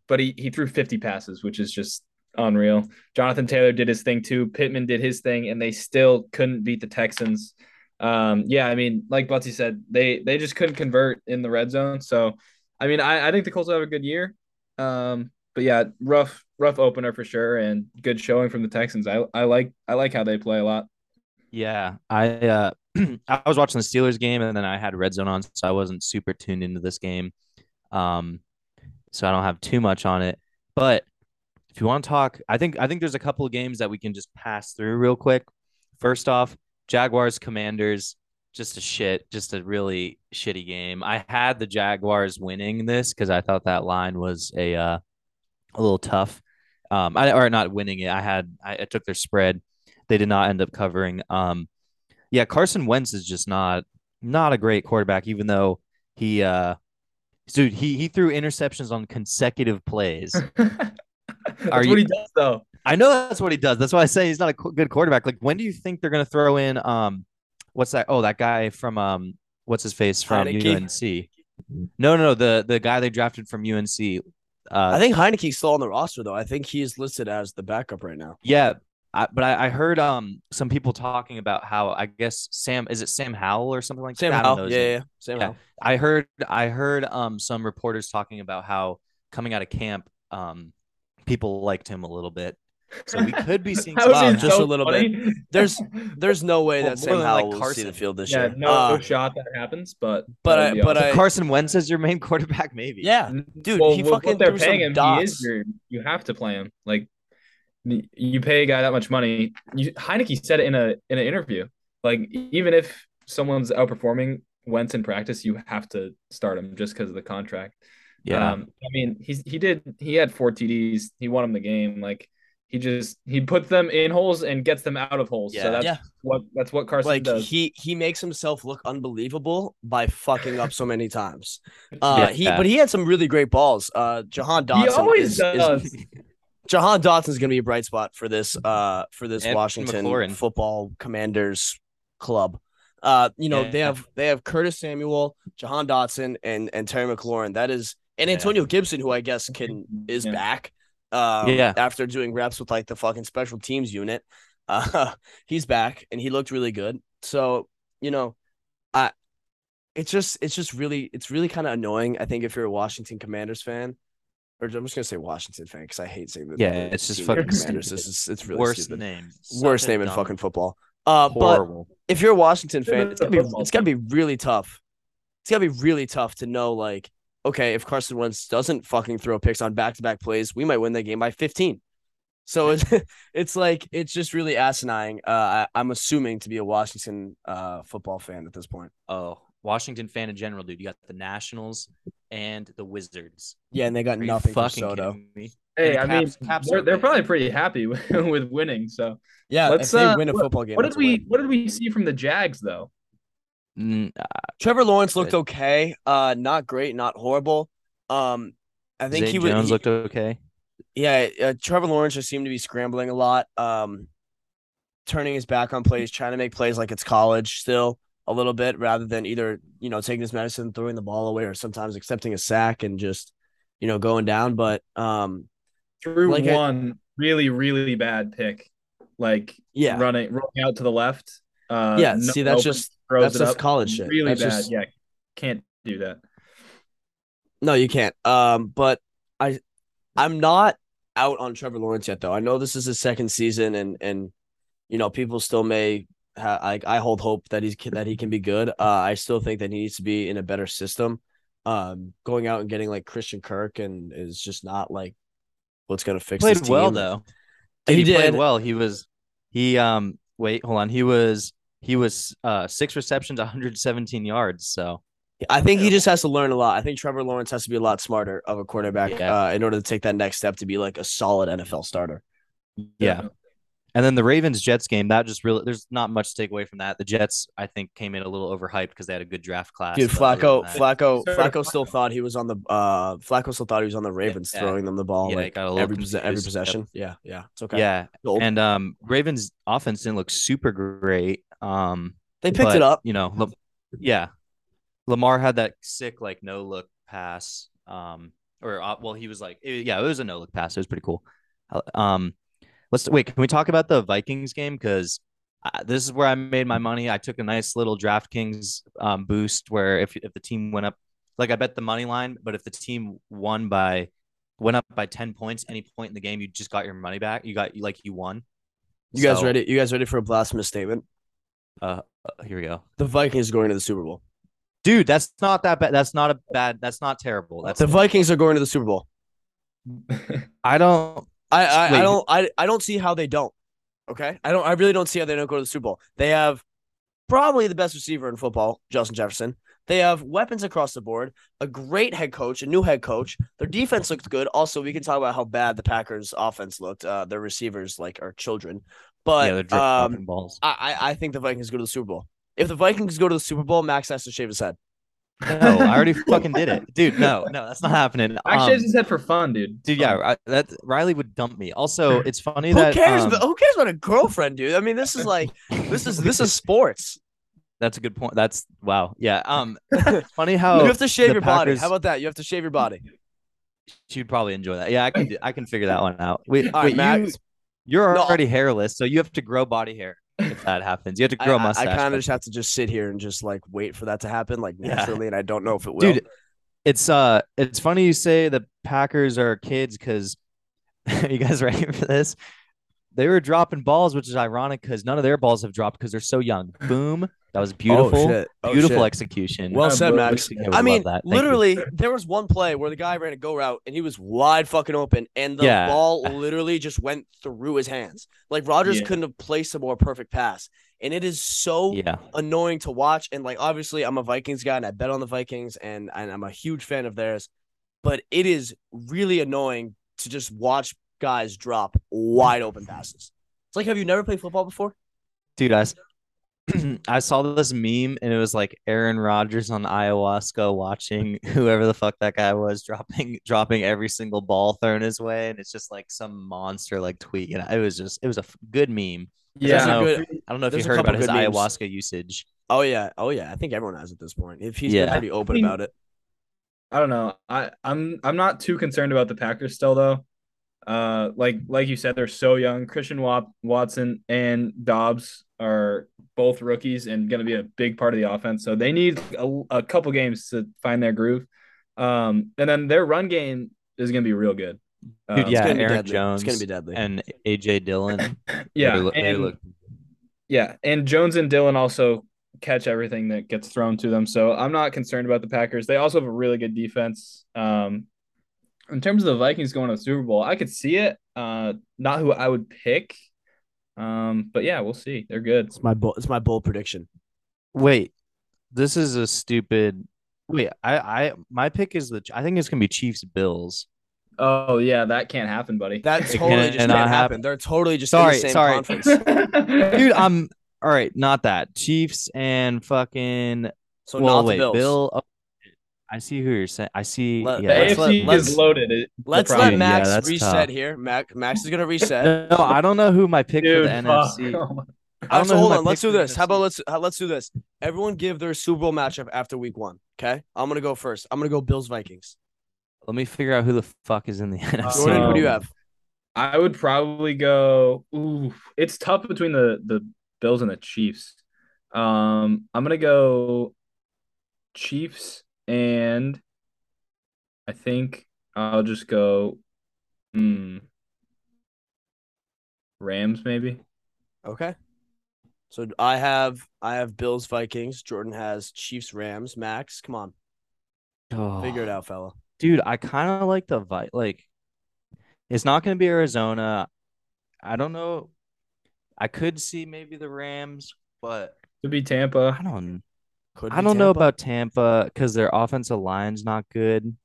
but he he threw 50 passes, which is just unreal. Jonathan Taylor did his thing too. Pittman did his thing, and they still couldn't beat the Texans. Um, yeah, I mean, like Butsy said, they they just couldn't convert in the red zone. So, I mean, I, I think the Colts will have a good year. Um, but yeah, rough rough opener for sure, and good showing from the Texans. I I like I like how they play a lot. Yeah, I uh, *clears throat* I was watching the Steelers game and then I had red zone on, so I wasn't super tuned into this game. Um, so I don't have too much on it. But if you want to talk, I think I think there's a couple of games that we can just pass through real quick. First off, Jaguars Commanders, just a shit, just a really shitty game. I had the Jaguars winning this because I thought that line was a uh, a little tough. Um, I or not winning it. I had I, I took their spread. They did not end up covering. Um, yeah, Carson Wentz is just not not a great quarterback, even though he uh, dude he he threw interceptions on consecutive plays. *laughs* That's Are you- what he does, though. I know that's what he does. That's why I say he's not a qu- good quarterback. Like, when do you think they're gonna throw in um, what's that? Oh, that guy from um, what's his face from Heinicke? UNC? No, no, no. The the guy they drafted from UNC. Uh, I think Heinicke's still on the roster though. I think he's listed as the backup right now. Yeah, I, but I, I heard um some people talking about how I guess Sam is it Sam Howell or something like Sam that. I don't know Howell. Yeah, yeah, Sam Yeah. Howell. I heard I heard um some reporters talking about how coming out of camp um people liked him a little bit. So we could be seeing *laughs* That Wow, just so a little funny. *laughs* There's There's no way Well, that more Sam than, like, Howell will see Carson. the field this yeah, year. no, Uh, no shot that happens, but but I- but awesome. I- Carson Wentz is your main *laughs* quarterback, maybe. yeah, dude, well, he with fucking what they're threw some paying him. He is your, you have to play him. Like you pay a guy that much money. You, Heinicke said it in a in an interview. Like even if someone's outperforming Wentz in practice, you have to start him just because of the contract. yeah. Um, I mean, he's he did he had four TDs. He won him the game. Like he just he puts them in holes and gets them out of holes. Yeah. So that's Yeah. what that's what Carson like does. he he makes himself look unbelievable by fucking up so many times. *laughs* Uh, he Yeah. but he had some really great balls. Uh, Jahan Dotson he always is, does. is *laughs* Jahan Dotson is going to be a bright spot for this uh for this And Washington McLaurin. football Commanders club. Uh, you know they have they have Curtis Samuel, Jahan Dotson, and and Terry McLaurin. That is and Yeah. Antonio Gibson, who I guess can *laughs* is Yeah. back. Um, Yeah. after doing reps with like the fucking special teams unit, uh, *laughs* he's back and he looked really good. So you know, I it's just it's just really it's really kind of annoying. I think if you're a Washington Commanders fan, or I'm just gonna say Washington fan because I hate saying that. Yeah, it's just fucking Commanders. stupid. This is it's really Worst stupid. name. Worst Such a name in dumb- fucking football. Uh, but if you're a Washington fan, It's *laughs* it's gonna be it's gonna be really tough. It's gonna be really tough to know like, okay, if Carson Wentz doesn't fucking throw picks on back to back plays, we might win that game by 15. So it's *laughs* it's like it's just really asinine. Uh, I, I'm assuming to be a Washington uh football fan at this point. Oh, Washington fan in general, dude. You got the Nationals and the Wizards. Yeah, and they got Are nothing for fucking Soto. me? Hey, And I mean, Caps- Caps they're, they're probably pretty happy *laughs* with, with winning. So Yeah, Let's, if they uh, win a football game. what did we win. what did we see from the Jags though? Mm, uh, Trevor Lawrence looked Good. okay. Uh, not great, not horrible. Um, I think Zay he was. Jones he- looked okay. yeah, uh, Trevor Lawrence just seemed to be scrambling a lot, um, turning his back on plays, trying to make plays like it's college still a little bit, rather than either you know taking his medicine, throwing the ball away, or sometimes accepting a sack and just you know going down. But um, Threw Like I- one really really bad pick, like yeah, running rolling out to the left. Uh, yeah. no see, that's just that's it just college shit. Really That's bad. just- Yeah, can't do that. No, you can't. Um, but I, I'm not out on Trevor Lawrence yet, though. I know this is his second season, and and you know people still may. Ha- I I hold hope that he's that he can be good. Uh, I still think that he needs to be in a better system. Um, going out and getting like Christian Kirk and is just not like what's gonna fix. Played this well team. though. He Dude, played did. well. He was he um wait, hold on. He was he was uh six receptions, 117 yards. So I think he just has to learn a lot. I think Trevor Lawrence has to be a lot smarter of a quarterback Yeah. uh, in order to take that next step to be like a solid NFL starter. yeah. And then the Ravens Jets game, that just really there's not much to take away from that. The Jets, I think, came in a little overhyped because they had a good draft class. Dude, but Flacco, that- Flacco, So- Flacco still thought he was on the uh Flacco still thought he was on the Ravens Yeah. throwing them the ball Yeah, like got a every posse- every confused. Yep. possession. Yeah, yeah. It's okay. Yeah. And um Ravens offense didn't look super great. Um they picked but, it up. You know, yeah. Lamar had that sick like no look pass. Um, or uh, well, he was like, it- yeah, it was a no look pass. It was pretty cool. Um, let's wait. Can we talk about the Vikings game? Because uh, this is where I made my money. I took a nice little DraftKings um, boost where if if the team went up, like I bet the money line, but if the team won by went up by ten points any point in the game, you just got your money back. You got like you won. You guys ready? You guys ready for a blasphemous statement? Uh, uh, here we go. The Vikings are going to the Super Bowl. Dude, that's not that bad. That's not a bad. That's not terrible. That's The Vikings are going to the Super Bowl. *laughs* I don't. I I, I don't I, I don't see how they don't. Okay, I don't. I really don't see how they don't go to the Super Bowl. They have probably the best receiver in football, Justin Jefferson. They have weapons across the board, a great head coach, a new head coach. Their defense looked good. Also, we can talk about how bad the Packers' offense looked. Uh, their receivers like are children, but yeah, they're um, balls. I, I I think the Vikings go to the Super Bowl. If the Vikings go to the Super Bowl, Max has to shave his head. No, I already fucking did it, dude. No, no, that's not happening. Actually, I Um, just said for fun, dude. dude, yeah, I, that Riley would dump me. Also, *laughs* it's funny Who that cares? um, who cares about a girlfriend, dude? I mean, this is like this is this is sports. that's a good point. That's wow, yeah. Um, *laughs* funny how you have to shave the your body. How about that? You have to shave your body. She'd probably enjoy that. Yeah, I can. do- I can figure that one out. Wait, All right, wait, you, Max. You're No. already hairless, so you have to grow body hair if *laughs* that happens. You have to I, grow a I, mustache. kind of just have to just sit here and just like wait for that to happen, like Yeah. naturally, and I don't know if it will. dude it's uh it's funny you say the packers are kids because *laughs* you guys ready for this they were dropping balls which is ironic because none of their balls have dropped because they're so young boom that was oh, beautiful Oh, shit. Oh, beautiful shit. execution Well said, Max. I I mean, that. Thank you. literally, there was one play where the guy ran a go route and he was wide fucking open, and the Yeah. ball literally just went through his hands. Like Rodgers Yeah. couldn't have placed a more perfect pass, and it is so yeah annoying to watch. And like, obviously, I'm a Vikings guy, and I bet on the Vikings, and, and I'm a huge fan of theirs. But it is really annoying to just watch guys drop wide open passes. It's like, have you never played football before? dude i s- *clears throat* I saw this meme and it was like Aaron Rodgers on ayahuasca watching *laughs* whoever the fuck that guy was dropping dropping every single ball thrown his way and it's just like some monster like tweet and it was just it was a f- good meme There's Yeah. a No. good- I don't know if you heard about his good memes. ayahuasca usage. Oh yeah, oh yeah. I think everyone has at this point. If he's Yeah. pretty open I mean- about it. I don't know. I I'm I'm not too concerned about the Packers still though. Uh, like like you said, they're so young. Christian Wat- Watson and Doubs are both rookies and going to be a big part of the offense. So they need a, a couple games to find their groove. Um, and then their run game is going to be real good. Dude, Um, yeah, it's Aaron. Jones It's gonna be deadly. and AJ Dillon. *coughs* yeah, They look- they and- look- Yeah, and Jones and Dillon also catch everything that gets thrown to them. So I'm not concerned about the Packers. They also have a really good defense. Um, in terms of the Vikings going to the Super Bowl, I could see it. Uh, not who I would pick. Um, but yeah, we'll see. They're good. It's my bold, it's my bold prediction. Wait, this is a stupid. Wait, I, I, my pick is the. I think it's gonna be Chiefs Bills. Oh yeah, that can't happen, buddy. That It totally just cannot can't happen. happen. They're totally just Sorry, in the same sorry. conference. *laughs* Dude, I'm all right. Not that Chiefs and fucking. So well, not wait, the Bills. Bill. oh, I see who you're saying. I see. Let- the yeah, let's AFC let- is let's- loaded. It- Let's problem. let Max that's reset tough. here. Mac, Max is gonna reset. *laughs* no, I don't know who my pick for the fuck. NFC. Actually, I don't know hold on. Let's do this. How about let's let's do this. Everyone give their Super Bowl matchup after Week One. Okay, I'm gonna go first. I'm gonna go Bills Vikings. Let me figure out who the fuck is in the NFC. Jordan, who do you have? I would probably go. Ooh, it's tough between the the Bills and the Chiefs. Um, I'm gonna go Chiefs, and I think I'll just go. Hmm. Rams, maybe. Okay. So I have I have Bills Vikings. Jordan has Chiefs Rams. Max, come on, Oh, figure it out, fella. dude. I kind of like the Vi Like, it's not going to be Arizona. I don't know. I could see maybe the Rams, but Could be Tampa. I don't. Could I don't know about Tampa because their offensive line's not good.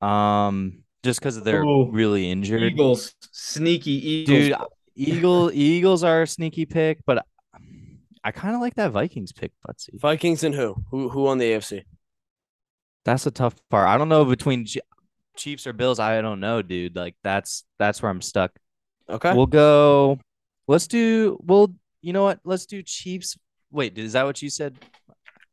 Um, just because they're Ooh, really injured. Eagles, sneaky Eagles. Dude, Eagle Eagles are a sneaky pick, but I kind of like that Vikings pick, Butsy. Vikings and who? Who who on the AFC? That's a tough part. I don't know between Ch- Chiefs or Bills. I don't know, dude. Like that's that's where I'm stuck. Okay. We'll go. Let's do. We'll. You know what? Let's do Chiefs. Wait, is that what you said?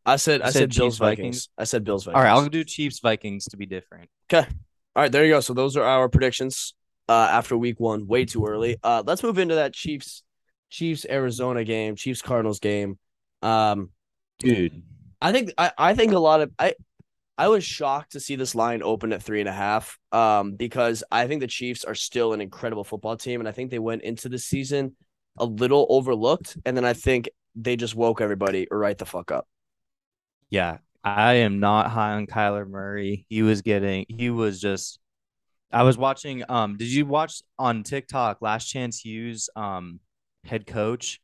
I said I You said, said Bills Vikings. Vikings? I said Bills Vikings. All right, I'll do Chiefs Vikings to be different. Okay. All right, there you go. So those are our predictions uh, after week one. Way too early. Uh, let's move into that Chiefs Chiefs Arizona game, Chiefs Cardinals game. Um, Dude, I think I, I think a lot of I I was shocked to see this line open at three and a half. Um, because I think the Chiefs are still an incredible football team, and I think they went into the season a little overlooked, and then I think they just woke everybody right the fuck up. Yeah, I am not high on Kyler Murray. He was getting. He was just. I was watching. Um, did you watch on TikTok Last Chance Hughes? Um, head coach,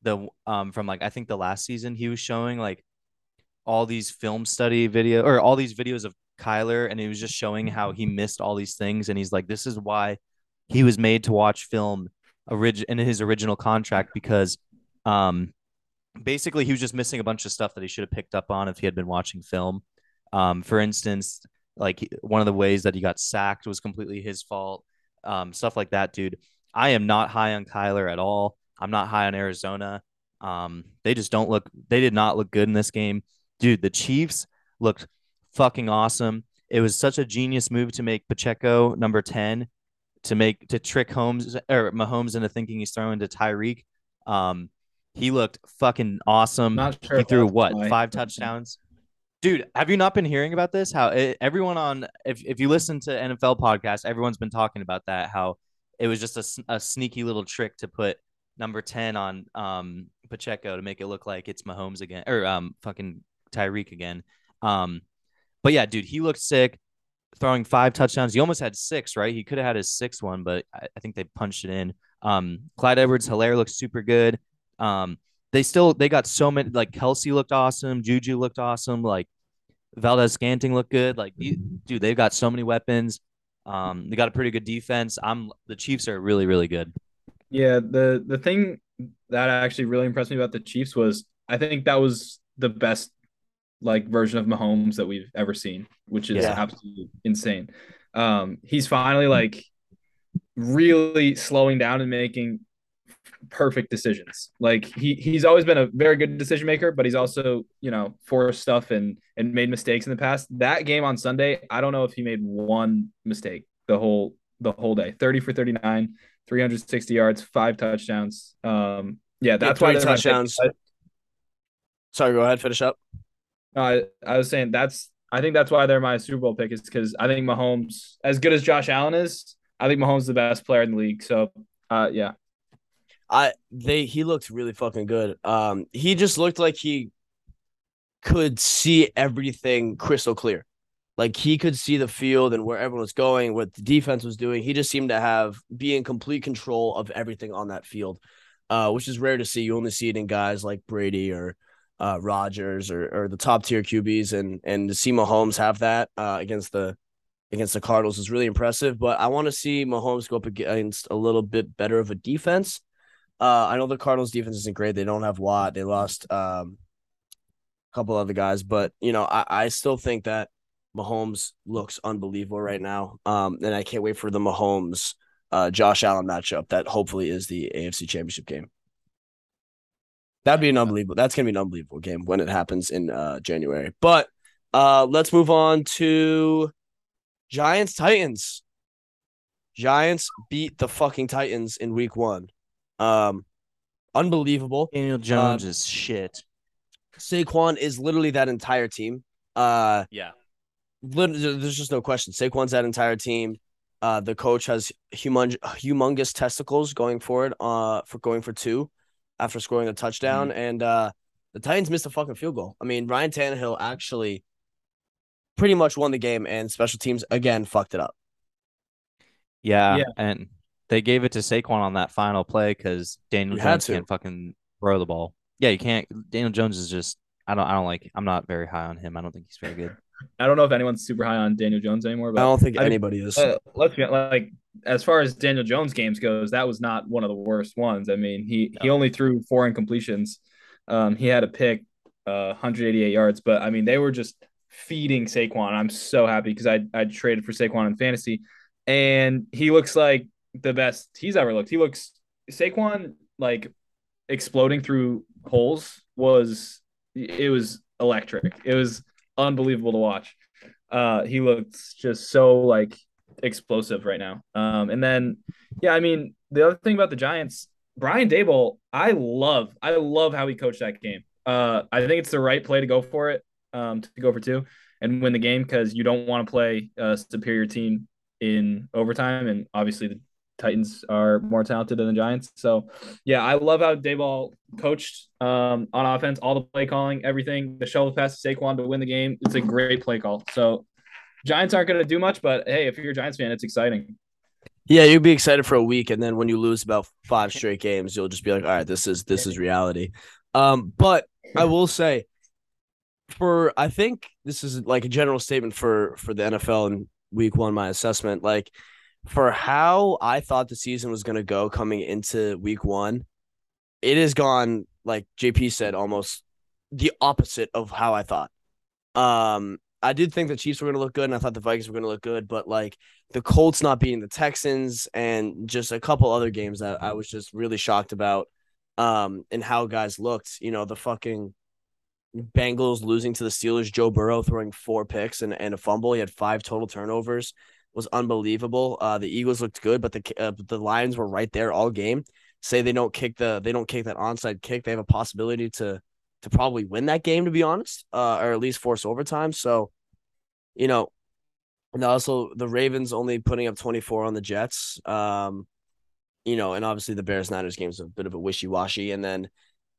the um from like I think the last season he was showing like all these film study video or all these videos of Kyler and he was just showing how he missed all these things and he's like this is why he was made to watch film orig- in his original contract because um basically he was just missing a bunch of stuff that he should have picked up on if he had been watching film Um, for instance, like one of the ways that he got sacked was completely his fault. Um, stuff like that, dude. I am not high on Kyler at all. I'm not high on Arizona. Um, they just don't look. They did not look good in this game, dude. The Chiefs looked fucking awesome. It was such a genius move to make Pacheco number ten to make to trick Holmes or Mahomes into thinking he's throwing to Tyreek. Um, he looked fucking awesome. Not sure he threw what why. five touchdowns. Dude, have you not been hearing about this? How it, everyone on if if you listen to NFL podcast, everyone's been talking about that. How it was just a, a sneaky little trick to put number ten on um Pacheco to make it look like it's Mahomes again or um fucking Tyreek again. Um, but yeah, dude, he looked sick, throwing five touchdowns. He almost had six, right? He could have had his sixth one, but I, I think they punched it in. Um, Clyde Edwards Helaire looks super good. Um, they still they got so many like Kelce looked awesome, Juju looked awesome, like Valdes Scantling looked good. Like you- dude, they've got so many weapons. Um, they got a pretty good defense. I'm the Chiefs are really really good. Yeah, the the thing that actually really impressed me about the Chiefs was I think that was the best like version of Mahomes that we've ever seen, which is Yeah. absolutely insane. Um, he's finally like really slowing down and making perfect decisions. Like he he's always been a very good decision maker, but he's also, you know, forced stuff and and made mistakes in the past. That game on Sunday, I don't know if he made one mistake the whole the whole day. 30 for 39, 360 yards, five touchdowns. Um yeah, that's three why touchdowns. Sorry, go ahead, finish up. I, I was saying that's I think that's why they're my Super Bowl pick is because I think Mahomes, as good as Josh Allen is, I think Mahomes is the best player in the league. So uh yeah. I they he looked really fucking good. Um, he just looked like he could see everything crystal clear. Like he could see the field and where everyone was going, what the defense was doing. He just seemed to have be in complete control of everything on that field, uh, which is rare to see. You only see it in guys like Brady or uh, Rodgers or or the top tier QBs, and and to see Mahomes have that uh, against the against the Cardinals is really impressive. But I want to see Mahomes go up against a little bit better of a defense. Uh, I know the Cardinals defense isn't great. They don't have Watt. They lost um, a couple other guys, but you know, I, I still think that Mahomes looks unbelievable right now. Um, and I can't wait for the Mahomes uh, Josh Allen matchup that hopefully is the AFC Championship game. That'd be an unbelievable. That's gonna be an unbelievable game when it happens in uh, January. But uh, let's move on to Giants Titans. Giants beat the fucking Titans in week one. Um, unbelievable. Daniel Jones is shit. Saquon is literally that entire team. Uh, Yeah. there's just no question. Saquon's that entire team. Uh, the coach has humong- humongous testicles going forward. Uh, for going for two after scoring a touchdown, and uh, the Titans missed a fucking field goal. I mean, Ryan Tannehill actually pretty much won the game, and special teams again fucked it up. Yeah, Yeah. and they gave it to Saquon on that final play because Daniel You Jones can't fucking throw the ball. Yeah, you can't. Daniel Jones is just. I don't. I don't like. I'm not very high on him. I don't think he's very good. I don't know if anyone's super high on Daniel Jones anymore, But I don't think I mean, anybody is. uh, let's be like as far as Daniel Jones games goes, that was not one of the worst ones. I mean, he he only threw four incompletions. Um, he had a pick, uh, 188 yards, but I mean, they were just feeding Saquon. I'm so happy because I I traded for Saquon in fantasy, and he looks like the best he's ever looked. He looks Saquon like exploding through holes was it was electric. It was unbelievable to watch. Uh, he looks just so like explosive right now. Um, and then yeah, I mean the other thing about the Giants, Brian Daboll, I love, I love how he coached that game. Uh, I think it's the right play to go for it, um, to go for two and win the game because you don't want to play a superior team in overtime, and obviously the Titans are more talented than the Giants. So yeah, I love how Daboll coached um, on offense, all the play calling, everything, the shovel pass to Saquon to win the game. It's a great play call. So Giants aren't going to do much, but hey, if you're a Giants fan, it's exciting. Yeah, you'd be excited for a week, and then when you lose about five straight games, you'll just be like, "All right, this is this is reality." Um, but I will say, for I think this is like a general statement for for the NFL in Week One. My assessment, like for how I thought the season was going to go coming into Week One, it has gone like JP said, almost the opposite of how I thought. Um, I did think the Chiefs were going to look good, and I thought the Vikings were going to look good, but like the Colts not beating the Texans and just a couple other games that I was just really shocked about, um, and how guys looked. You know, the fucking Bengals losing to the Steelers, Joe Burrow throwing four picks and, and a fumble. He had five total turnovers, was unbelievable. Uh, the Eagles looked good, but the uh, the Lions were right there all game. Say they don't kick the they don't kick that onside kick, they have a possibility to to probably win that game, to be honest, uh, or at least force overtime. So, you know, and also the Ravens only putting up 24 on the Jets. Um, you know, and obviously the Bears Niners game is a bit of a wishy washy. And then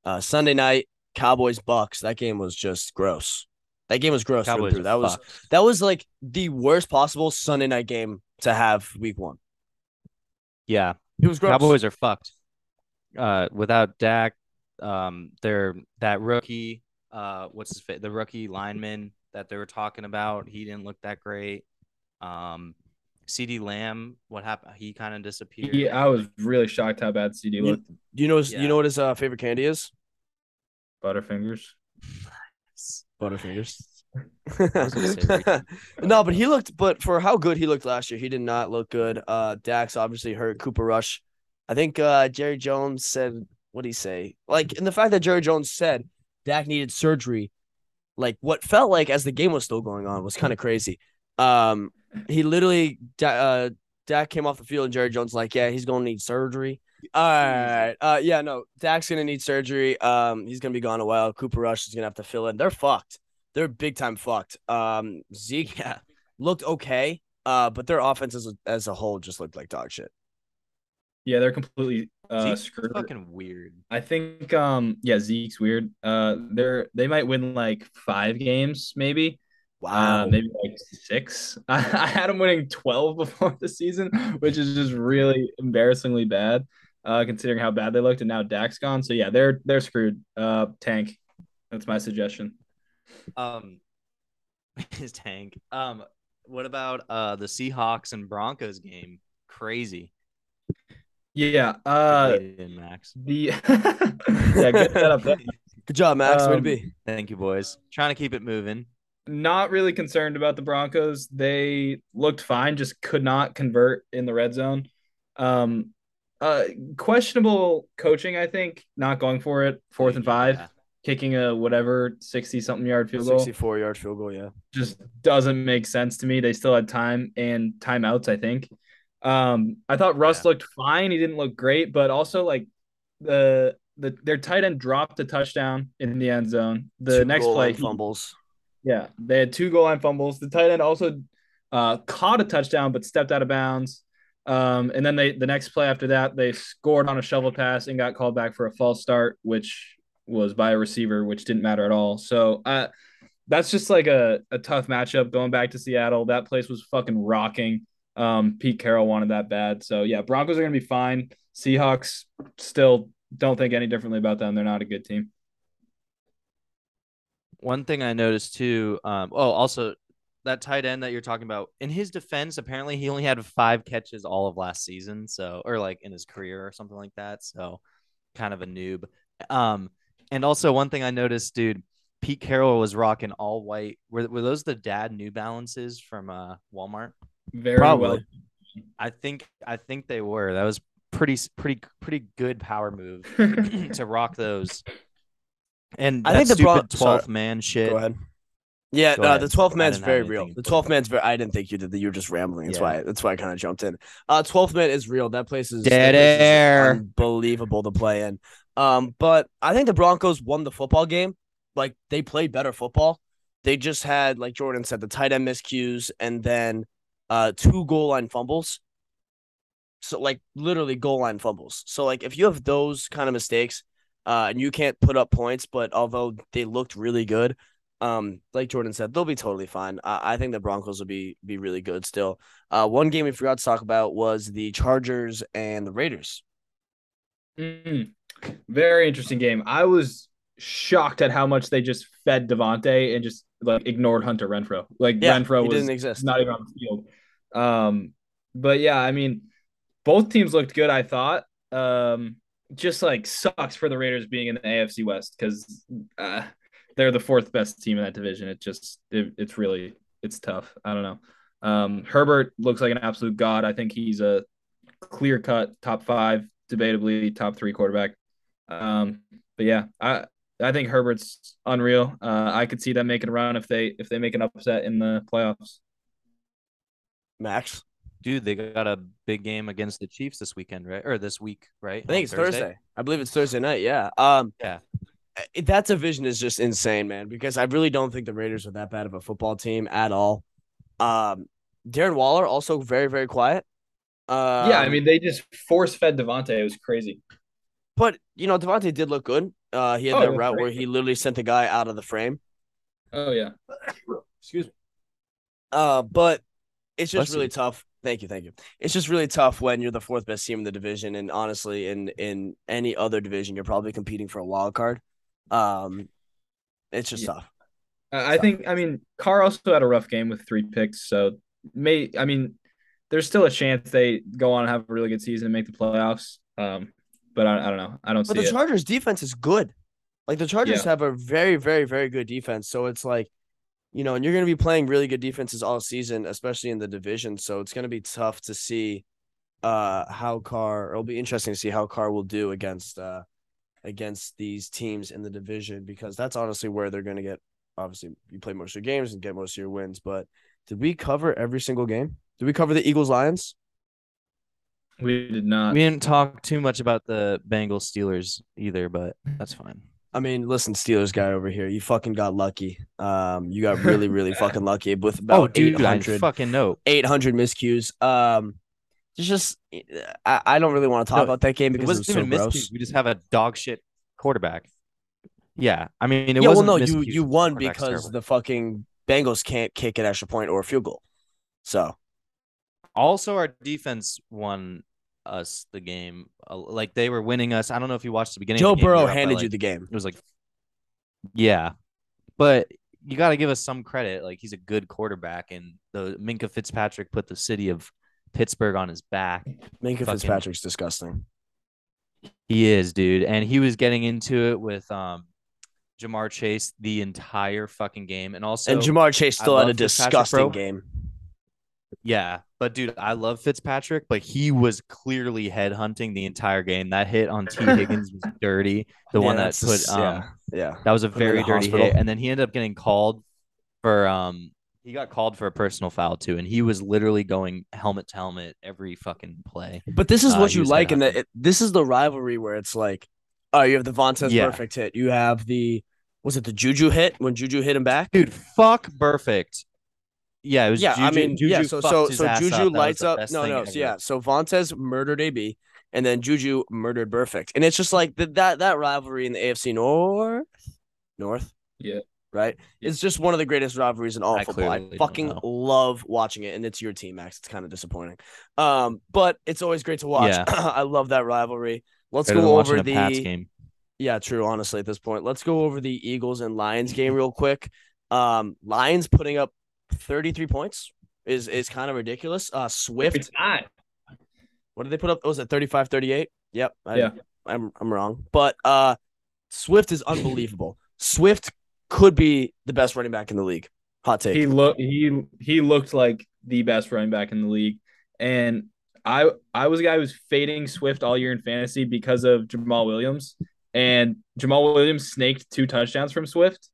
uh, Sunday night, Cowboys Bucks. That game was just gross. That game was gross. Cowboys That was that was like the worst possible Sunday night game to have week one. yeah. It was gross. Cowboys are fucked. Uh, without Dak, um, they're that rookie. Uh, what's his fa- the rookie lineman that they were talking about? He didn't look that great. Um, CeeDee Lamb, what happened? He kind of disappeared. He, I was really shocked how bad CeeDee You- looked. Do you know his, Yeah. you know what his uh, favorite candy is? Butterfingers. *laughs* Butterfingers. *laughs* gonna say Reese's. *laughs* no, but he looked. But for how good he looked last year, he did not look good. Uh, Dak's obviously hurt. Cooper Rush. I think uh, Jerry Jones said what did he say? Like, and the fact that Jerry Jones said Dak needed surgery, like what felt like as the game was still going on was kind of crazy. Um, he literally, Da- uh, Dak came off the field and Jerry Jones like, yeah, he's gonna need surgery. All right. Uh, yeah, no, Dak's gonna need surgery. Um, he's gonna be gone a while. Cooper Rush is gonna have to fill in. They're fucked. They're big time fucked. Um, Zeke *laughs* Yeah. looked okay. Uh, but their offense as a, as a whole just looked like dog shit. Yeah, they're completely uh, Zeke's screwed. fucking weird. I think um yeah, Zeke's weird. Uh they're they might win like five games, maybe. Uh, maybe like six. I, *laughs* I had them winning 12 before the season, which is just really embarrassingly bad, uh, considering how bad they looked. And now Dak's gone. So yeah, they're they're screwed. Uh tank. That's my suggestion. Um, *laughs* his tank. Um, what about uh the Seahawks and Broncos game? Crazy. Yeah. Uh Max. the *laughs* yeah, good setup there. *laughs* Good job, Max. Way to Um, be. Thank you, boys. Trying to keep it moving. not really concerned about the Broncos. They looked fine, just could not convert in the red zone. Um, uh, questionable coaching, I think, not going for it. Fourth and five, Yeah. kicking a whatever sixty something yard field goal Sixty-four yard field goal. Yeah. just doesn't make sense to me. They still had time and timeouts, I think. Um, I thought Russ Yeah. looked fine. He didn't look great, but also like the the their tight end dropped a touchdown in the end zone. The Two next goal play, line he- fumbles. yeah, they had two goal line fumbles. The tight end also uh, caught a touchdown but stepped out of bounds. Um, and then they the next play after that they scored on a shovel pass and got called back for a false start, which was by a receiver, which didn't matter at all. So uh, that's just like a, a tough matchup going back to Seattle. That place was fucking rocking. Um, Pete Carroll wanted that bad. So yeah, Broncos are gonna be fine. Seahawks still don't think any differently about them. They're not a good team. One thing I noticed too. Um, oh, also that tight end that you're talking about. In his defense, apparently he only had five catches all of last season. So, or like in his career or something like that. So, kind of a noob. Um, and also one thing I noticed, dude. Pete Carroll was rocking all white. Were, were those the dad New Balances from uh, Walmart? Very Probably. well. I think I think they were. That was pretty pretty pretty good power move *laughs* to rock those. And I think the twelfth man shit. Go ahead. Yeah, Go uh, the 12th man's very real. The to 12th man's very. I didn't think you did that. You were just rambling. That's Yeah. why. That's why I kind of jumped in. Uh, 12th man is real. That place is Dead place is air. unbelievable to play in. Um, but I think the Broncos won the football game. Like they played better football. They just had, like Jordan said, the tight end miscues and then uh two goal line fumbles. So like literally goal line fumbles. So like if you have those kind of mistakes, uh, and you can't put up points, but although they looked really good, um, like Jordan said, they'll be totally fine. I, I think the Broncos will be be really good still. Uh, one game we forgot to talk about was the Chargers and the Raiders. Mm, very interesting game. I was shocked at how much they just fed Davante and just like ignored Hunter Renfrow. Like Yeah, Renfro was didn't exist. not even on the field. Um, but yeah, I mean, both teams looked good. I thought. Um, just like sucks for the Raiders being in the AFC West because uh, they're the fourth best team in that division. It just it, it's really it's tough. I don't know. Um, Herbert looks like an absolute god. I think he's a clear cut top five, debatably top three quarterback. Um, but yeah, I I think Herbert's unreal. Uh, I could see them making a run if they if they make an upset in the playoffs. Max, Dude, they got a big game against the Chiefs this weekend, right? Or this week, right? I think On it's Thursday. I believe it's Thursday night. Yeah. Um. Yeah. That division is just insane, man. Because I really don't think the Raiders are that bad of a football team at all. Um, Darren Waller also very very quiet. Um, yeah, I mean they just force fed Davante. It was crazy. but you know Davante did look good. Uh, he had Oh, that route where he literally sent the guy out of the frame. Oh yeah. Excuse me. Uh, but it's just Bless really you. tough. Thank you, thank you. It's just really tough when you're the fourth best team in the division, and honestly, in in any other division, you're probably competing for a wild card. Um, it's just Yeah. tough. I think I mean Carr also had a rough game with three picks, so may I mean there's still a chance they go on and have a really good season and make the playoffs. Um, but I, I don't know. I don't But see the it. Chargers' defense is good. Like the Chargers Yeah. have a very, very, very good defense. So it's like, you know, and you're going to be playing really good defenses all season, especially in the division. So it's going to be tough to see uh how Carr. It'll be interesting to see how Carr will do against uh against these teams in the division because that's honestly where they're going to get. Obviously, you play most of your games and get most of your wins. But did we cover every single game? Did we cover the Eagles Lions? we did not. We didn't talk too much about the Bengals Steelers either, but that's fine. I mean, listen, Steelers guy over here, you fucking got lucky. Um, you got really, really *laughs* fucking lucky with about oh, dude, I 800, fucking know. 800 miscues. Um, it's just I, I don't really want to talk No, about that game because it wasn't was so gross. We just have a dog shit quarterback. Yeah, I mean, it yeah, wasn't. well, no, you you won because terrible. the fucking Bengals can't kick an extra point or a field goal. So also our defense won us the game. Uh, Like they were winning us. I don't know if you watched the beginning. Joe of the game. Burrow were up by, handed you the game. It was like, yeah, but you got to give us some credit. Like he's a good quarterback, and the Minkah Fitzpatrick put the city of Pittsburgh on his back. Minkah fucking- Fitzpatrick's disgusting. He is, dude, and he was getting into it with um, Ja'Marr Chase the entire fucking game, and also and Ja'Marr Chase still had a disgusting game. Yeah, but dude, I love Fitzpatrick, but he was clearly head hunting the entire game. That hit on Tee *laughs* Higgins was dirty. The Yeah, one that put um yeah, yeah. that was a very dirty hospital. hit. And then he ended up getting called for um he got called for a personal foul too, and he was literally going helmet to helmet every fucking play. But this is Uh, what he you like, and that this is the rivalry where it's like, oh, you have the Vontaze Yeah. Burfict hit. You have the was it the Juju hit when Juju hit him back? Dude, fuck Burfict. Yeah, it was yeah, Juju, I mean, Juju yeah. So so so Juju up. Lights up. best No, no. So yeah, so Vontaze murdered AB, and then Juju murdered Burfict, and it's just like that that that rivalry in the AFC North, North. Yeah. Right. It's just one of the greatest rivalries in all I football. I fucking love watching it, and it's your team, Max. It's kind of disappointing. Um, but it's always great to watch. Yeah. *clears throat* I love that rivalry. Let's Better go over the Pats game. yeah, true. Honestly, at this point, let's go over the Eagles and Lions game real quick. Um, Lions putting up 33 points is is kind of ridiculous. Uh, Swift, what did they put up? Was it 35 38? Yep. I, Yeah. I'm I'm wrong. But uh, Swift is unbelievable. Swift could be the best running back in the league. Hot take. He looked he he looked like the best running back in the league, and I I was a guy who was fading Swift all year in fantasy because of Jamaal Williams, and Jamaal Williams snaked two touchdowns from Swift,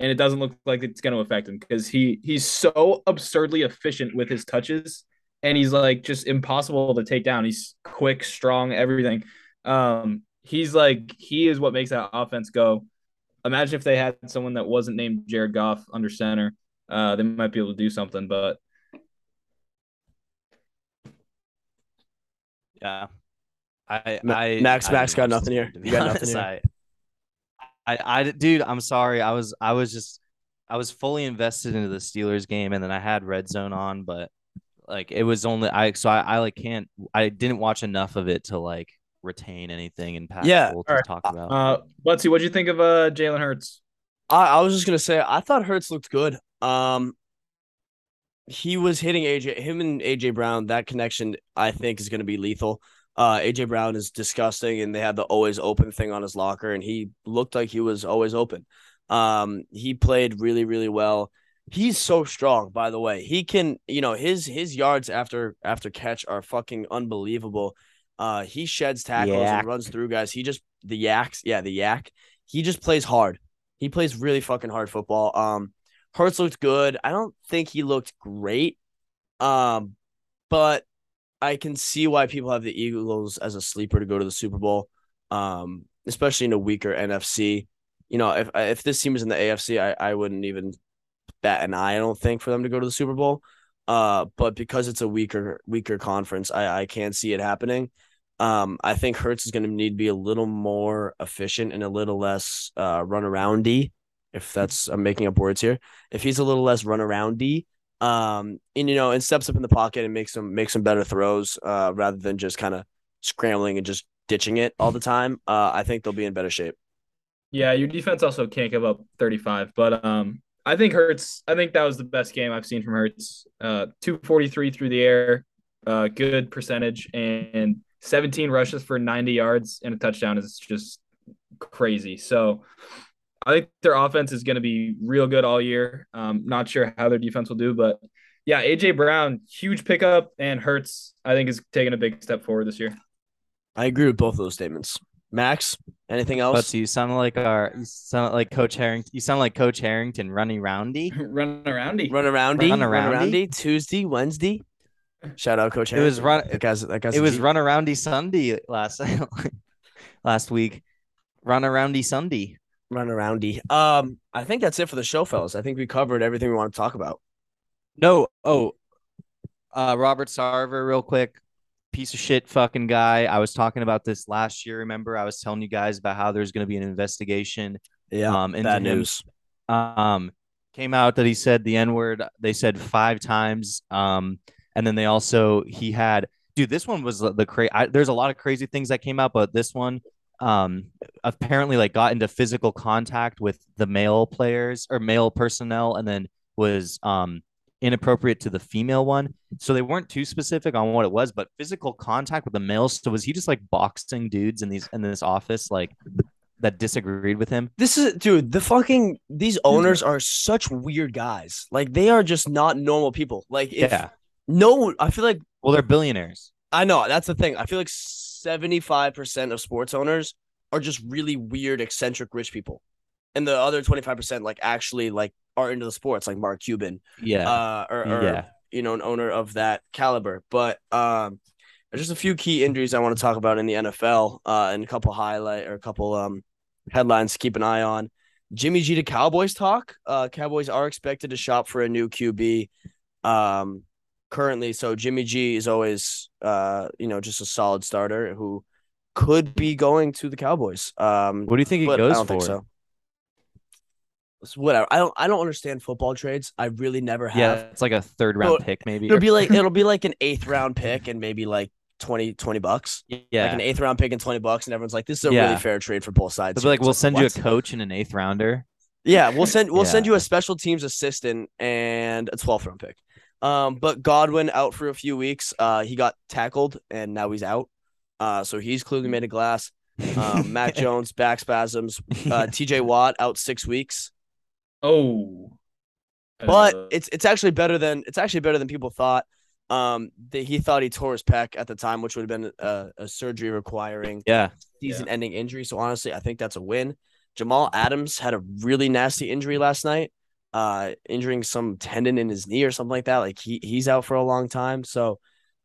and it doesn't look like it's going to affect him because he he's so absurdly efficient with his touches, and he's like just impossible to take down. He's quick, strong, everything. Um, he's like he is what makes that offense go. Imagine if they had someone that wasn't named Jared Goff under center. Uh, they might be able to do something, but Yeah. I, I Max- I Max didn't got watch *laughs* nothing here. game, You got nothing honest. I, I, I, dude, I'm sorry. I was, I was just, I was fully invested into the Steelers game, and then I had Red Zone on, but like it was only I, so I, I like can't, I didn't watch enough of it to like retain anything impactful Yeah. to Alright. talk about. uh, let's see. What'd you think of uh Jalen Hurts? I, I was just gonna say I thought Hurts looked good. Um, he was hitting AJ, him and AJ Brown. That connection, I think, is gonna be lethal. Uh, AJ Brown is disgusting, and they had the always open thing on his locker, and he looked like he was always open. Um, he played really, really well. He's so strong, by the way. He can, you know, his his yards after after catch are fucking unbelievable. Uh, he sheds tackles YAC. and runs through guys. He just the YACs, yeah, the YAC. He just plays hard. He plays really fucking hard football. Um, Hurts looked good. I don't think he looked great. Um, but I can see why people have the Eagles as a sleeper to go to the Super Bowl. Um, especially in a weaker NFC. You know, if if this team was in the AFC, I, I wouldn't even bat an eye, I don't think, for them to go to the Super Bowl. Uh, but because it's a weaker weaker conference, I, I can't see it happening. Um, I think Hurts is going to need to be a little more efficient and a little less uh, run aroundy. If that's I'm making up words here. If he's a little less run aroundy, um, and you know, and steps up in the pocket and makes some makes some better throws, uh, rather than just kind of scrambling and just ditching it all the time. Uh, I think they'll be in better shape. Yeah, your defense also can't give up 35, but um, I think Hurts. I think that was the best game I've seen from Hurts. Uh, 243 through the air, uh, good percentage, and 17 rushes for 90 yards and a touchdown is just crazy. So I think their offense is going to be real good all year. Um, not sure how their defense will do, but yeah, AJ Brown, huge pickup, and Hurts, I think, is taking a big step forward this year. I agree with both of those statements. Max, anything else? But you sound like our you sound like Coach Harrington. You sound like Coach Harrington, running roundy. *laughs* Run aroundy. Run aroundy, Run run aroundy? aroundy, Tuesday, Wednesday. Shout out Coach. It was run- That guy's that guy's It was G. run aroundy Sunday last *laughs* last week. Run aroundy Sunday. run aroundy. Um, I think that's it for the show, fellas. I think we covered everything we want to talk about. No, oh, uh, Robert Sarver, real quick, piece of shit, fucking guy. I was talking about this last year. Remember, I was telling you guys about how there's going to be an investigation. Yeah, um, into bad him. news. Um, came out that he said the N word. They said five times. Um, and then they also he had, dude. This one was the crazy. There's a lot of crazy things that came out, but this one, um, apparently like got into physical contact with the male players or male personnel, and then was um inappropriate to the female one. So they weren't too specific on what it was, but physical contact with the male So was he just like boxing dudes in these in this office like that disagreed with him? This is dude, the fucking these owners are such weird guys. Like they are just not normal people. Like if yeah. No I feel like Well, they're billionaires. I know that's the thing. I feel like 75% of sports owners are just really weird, eccentric rich people. And the other 25% like actually like are into the sports, like Mark Cuban. Yeah. Uh or, or yeah. you know, an owner of that caliber. But um there's just a few key injuries I want to talk about in the NFL, uh, and a couple highlight or a couple um headlines to keep an eye on. Jimmy G to Cowboys talk. Uh, Cowboys are expected to shop for a new QB. Um, currently, so Jimmy G is always uh, you know, just a solid starter who could be going to the Cowboys. Um, What do you think he goes I don't for? think so. It's whatever. I don't. I don't understand football trades. I really never have. Yeah, it's like a third round Well, pick, maybe. It'll be like *laughs* it'll be like an eighth round pick and maybe like 20, 20 bucks. yeah. Like an eighth round pick and 20 bucks. And everyone's like, this is a Yeah. really fair trade for both sides. They'll be like, we'll send you a coach and an eighth rounder. Yeah, we'll send we'll send you a special teams assistant and a 12th round pick. Um, but Godwin out for a few weeks. Uh, he got tackled and now he's out. Uh, so he's clearly made of glass. Um, *laughs* Mac Jones back spasms. *laughs* Uh, T.J. Watt out six weeks. Oh. but Uh, it's it's actually better than it's actually better than people thought. Um, that he thought he tore his pec at the time, which would have been a, a surgery requiring yeah. season-ending injury. So honestly, I think that's a win. Jamal Adams had a really nasty injury last night, uh, injuring some tendon in his knee or something like that. Like he he's out for a long time. So,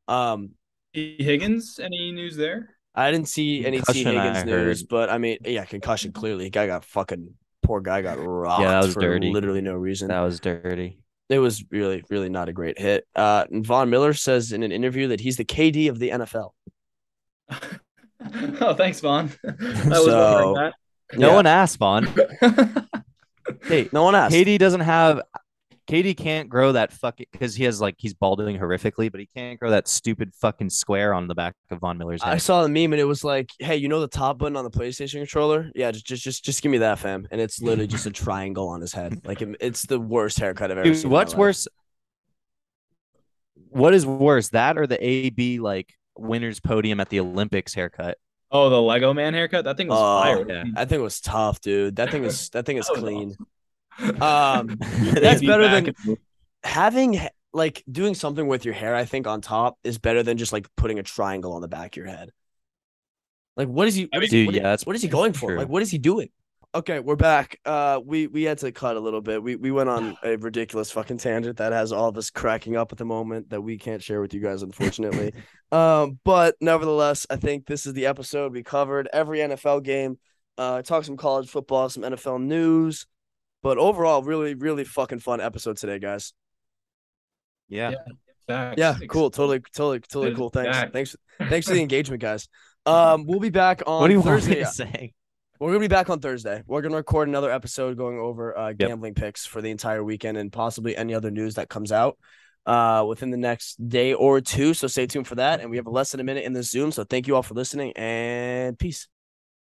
um, Higgins, any news there? I didn't see any T Concussion, I Higgins news, heard. but I mean, yeah, concussion clearly. Guy got fucking poor guy got rocked Yeah, that was for dirty. literally no reason. That was dirty. it was really, really not a great hit. Uh, and Von Miller says in an interview that he's the KD of the NFL. *laughs* oh, thanks, Von. I was So- wondering No Yeah. one asked, Von. Hey, No one asked. KD doesn't have. KD can't grow that fucking because he has like he's balding horrifically, but he can't grow that stupid fucking square on the back of Von Miller's I saw the meme and it was like, "Hey, you know the top button on the PlayStation controller? Yeah, just just just, just give me that, fam." And it's literally just a triangle on his head. Like it- it's the worst haircut I've ever Dude, seen. what's worse? What is worse, that or the AB like winners podium at the Olympics haircut? Oh, the Lego Man haircut. That thing was Oh, fire. yeah. That thing was tough, dude. That thing is *laughs* that thing is That clean. awesome. *laughs* Um, *laughs* That's better than and- having like doing something with your hair. I think on top is better than just like putting a triangle on the back of your head. Like, what is he? What is, Dude, what, yeah, that's what is he going for? true. Like, what is he doing? Okay, we're back. Uh, we we had to cut a little bit. We we went on *sighs* a ridiculous fucking tangent that has all of us cracking up at the moment that we can't share with you guys, unfortunately. *laughs* um, but nevertheless, I think this is the episode. We covered every NFL game. Uh, talked some college football, some NFL news, but overall, really, really fucking fun episode today, guys. yeah. Facts. Yeah, cool. Totally, totally, totally cool. Thanks, back. thanks, thanks for the *laughs* engagement, guys. Um, we'll be back on What do you want Thursday. me to say? We're gonna be back on Thursday. We're gonna record another episode going over uh, Yep. gambling picks for the entire weekend and possibly any other news that comes out uh, within the next day or two. So stay tuned for that. And we have less than a minute in the Zoom. So thank you all for listening and peace.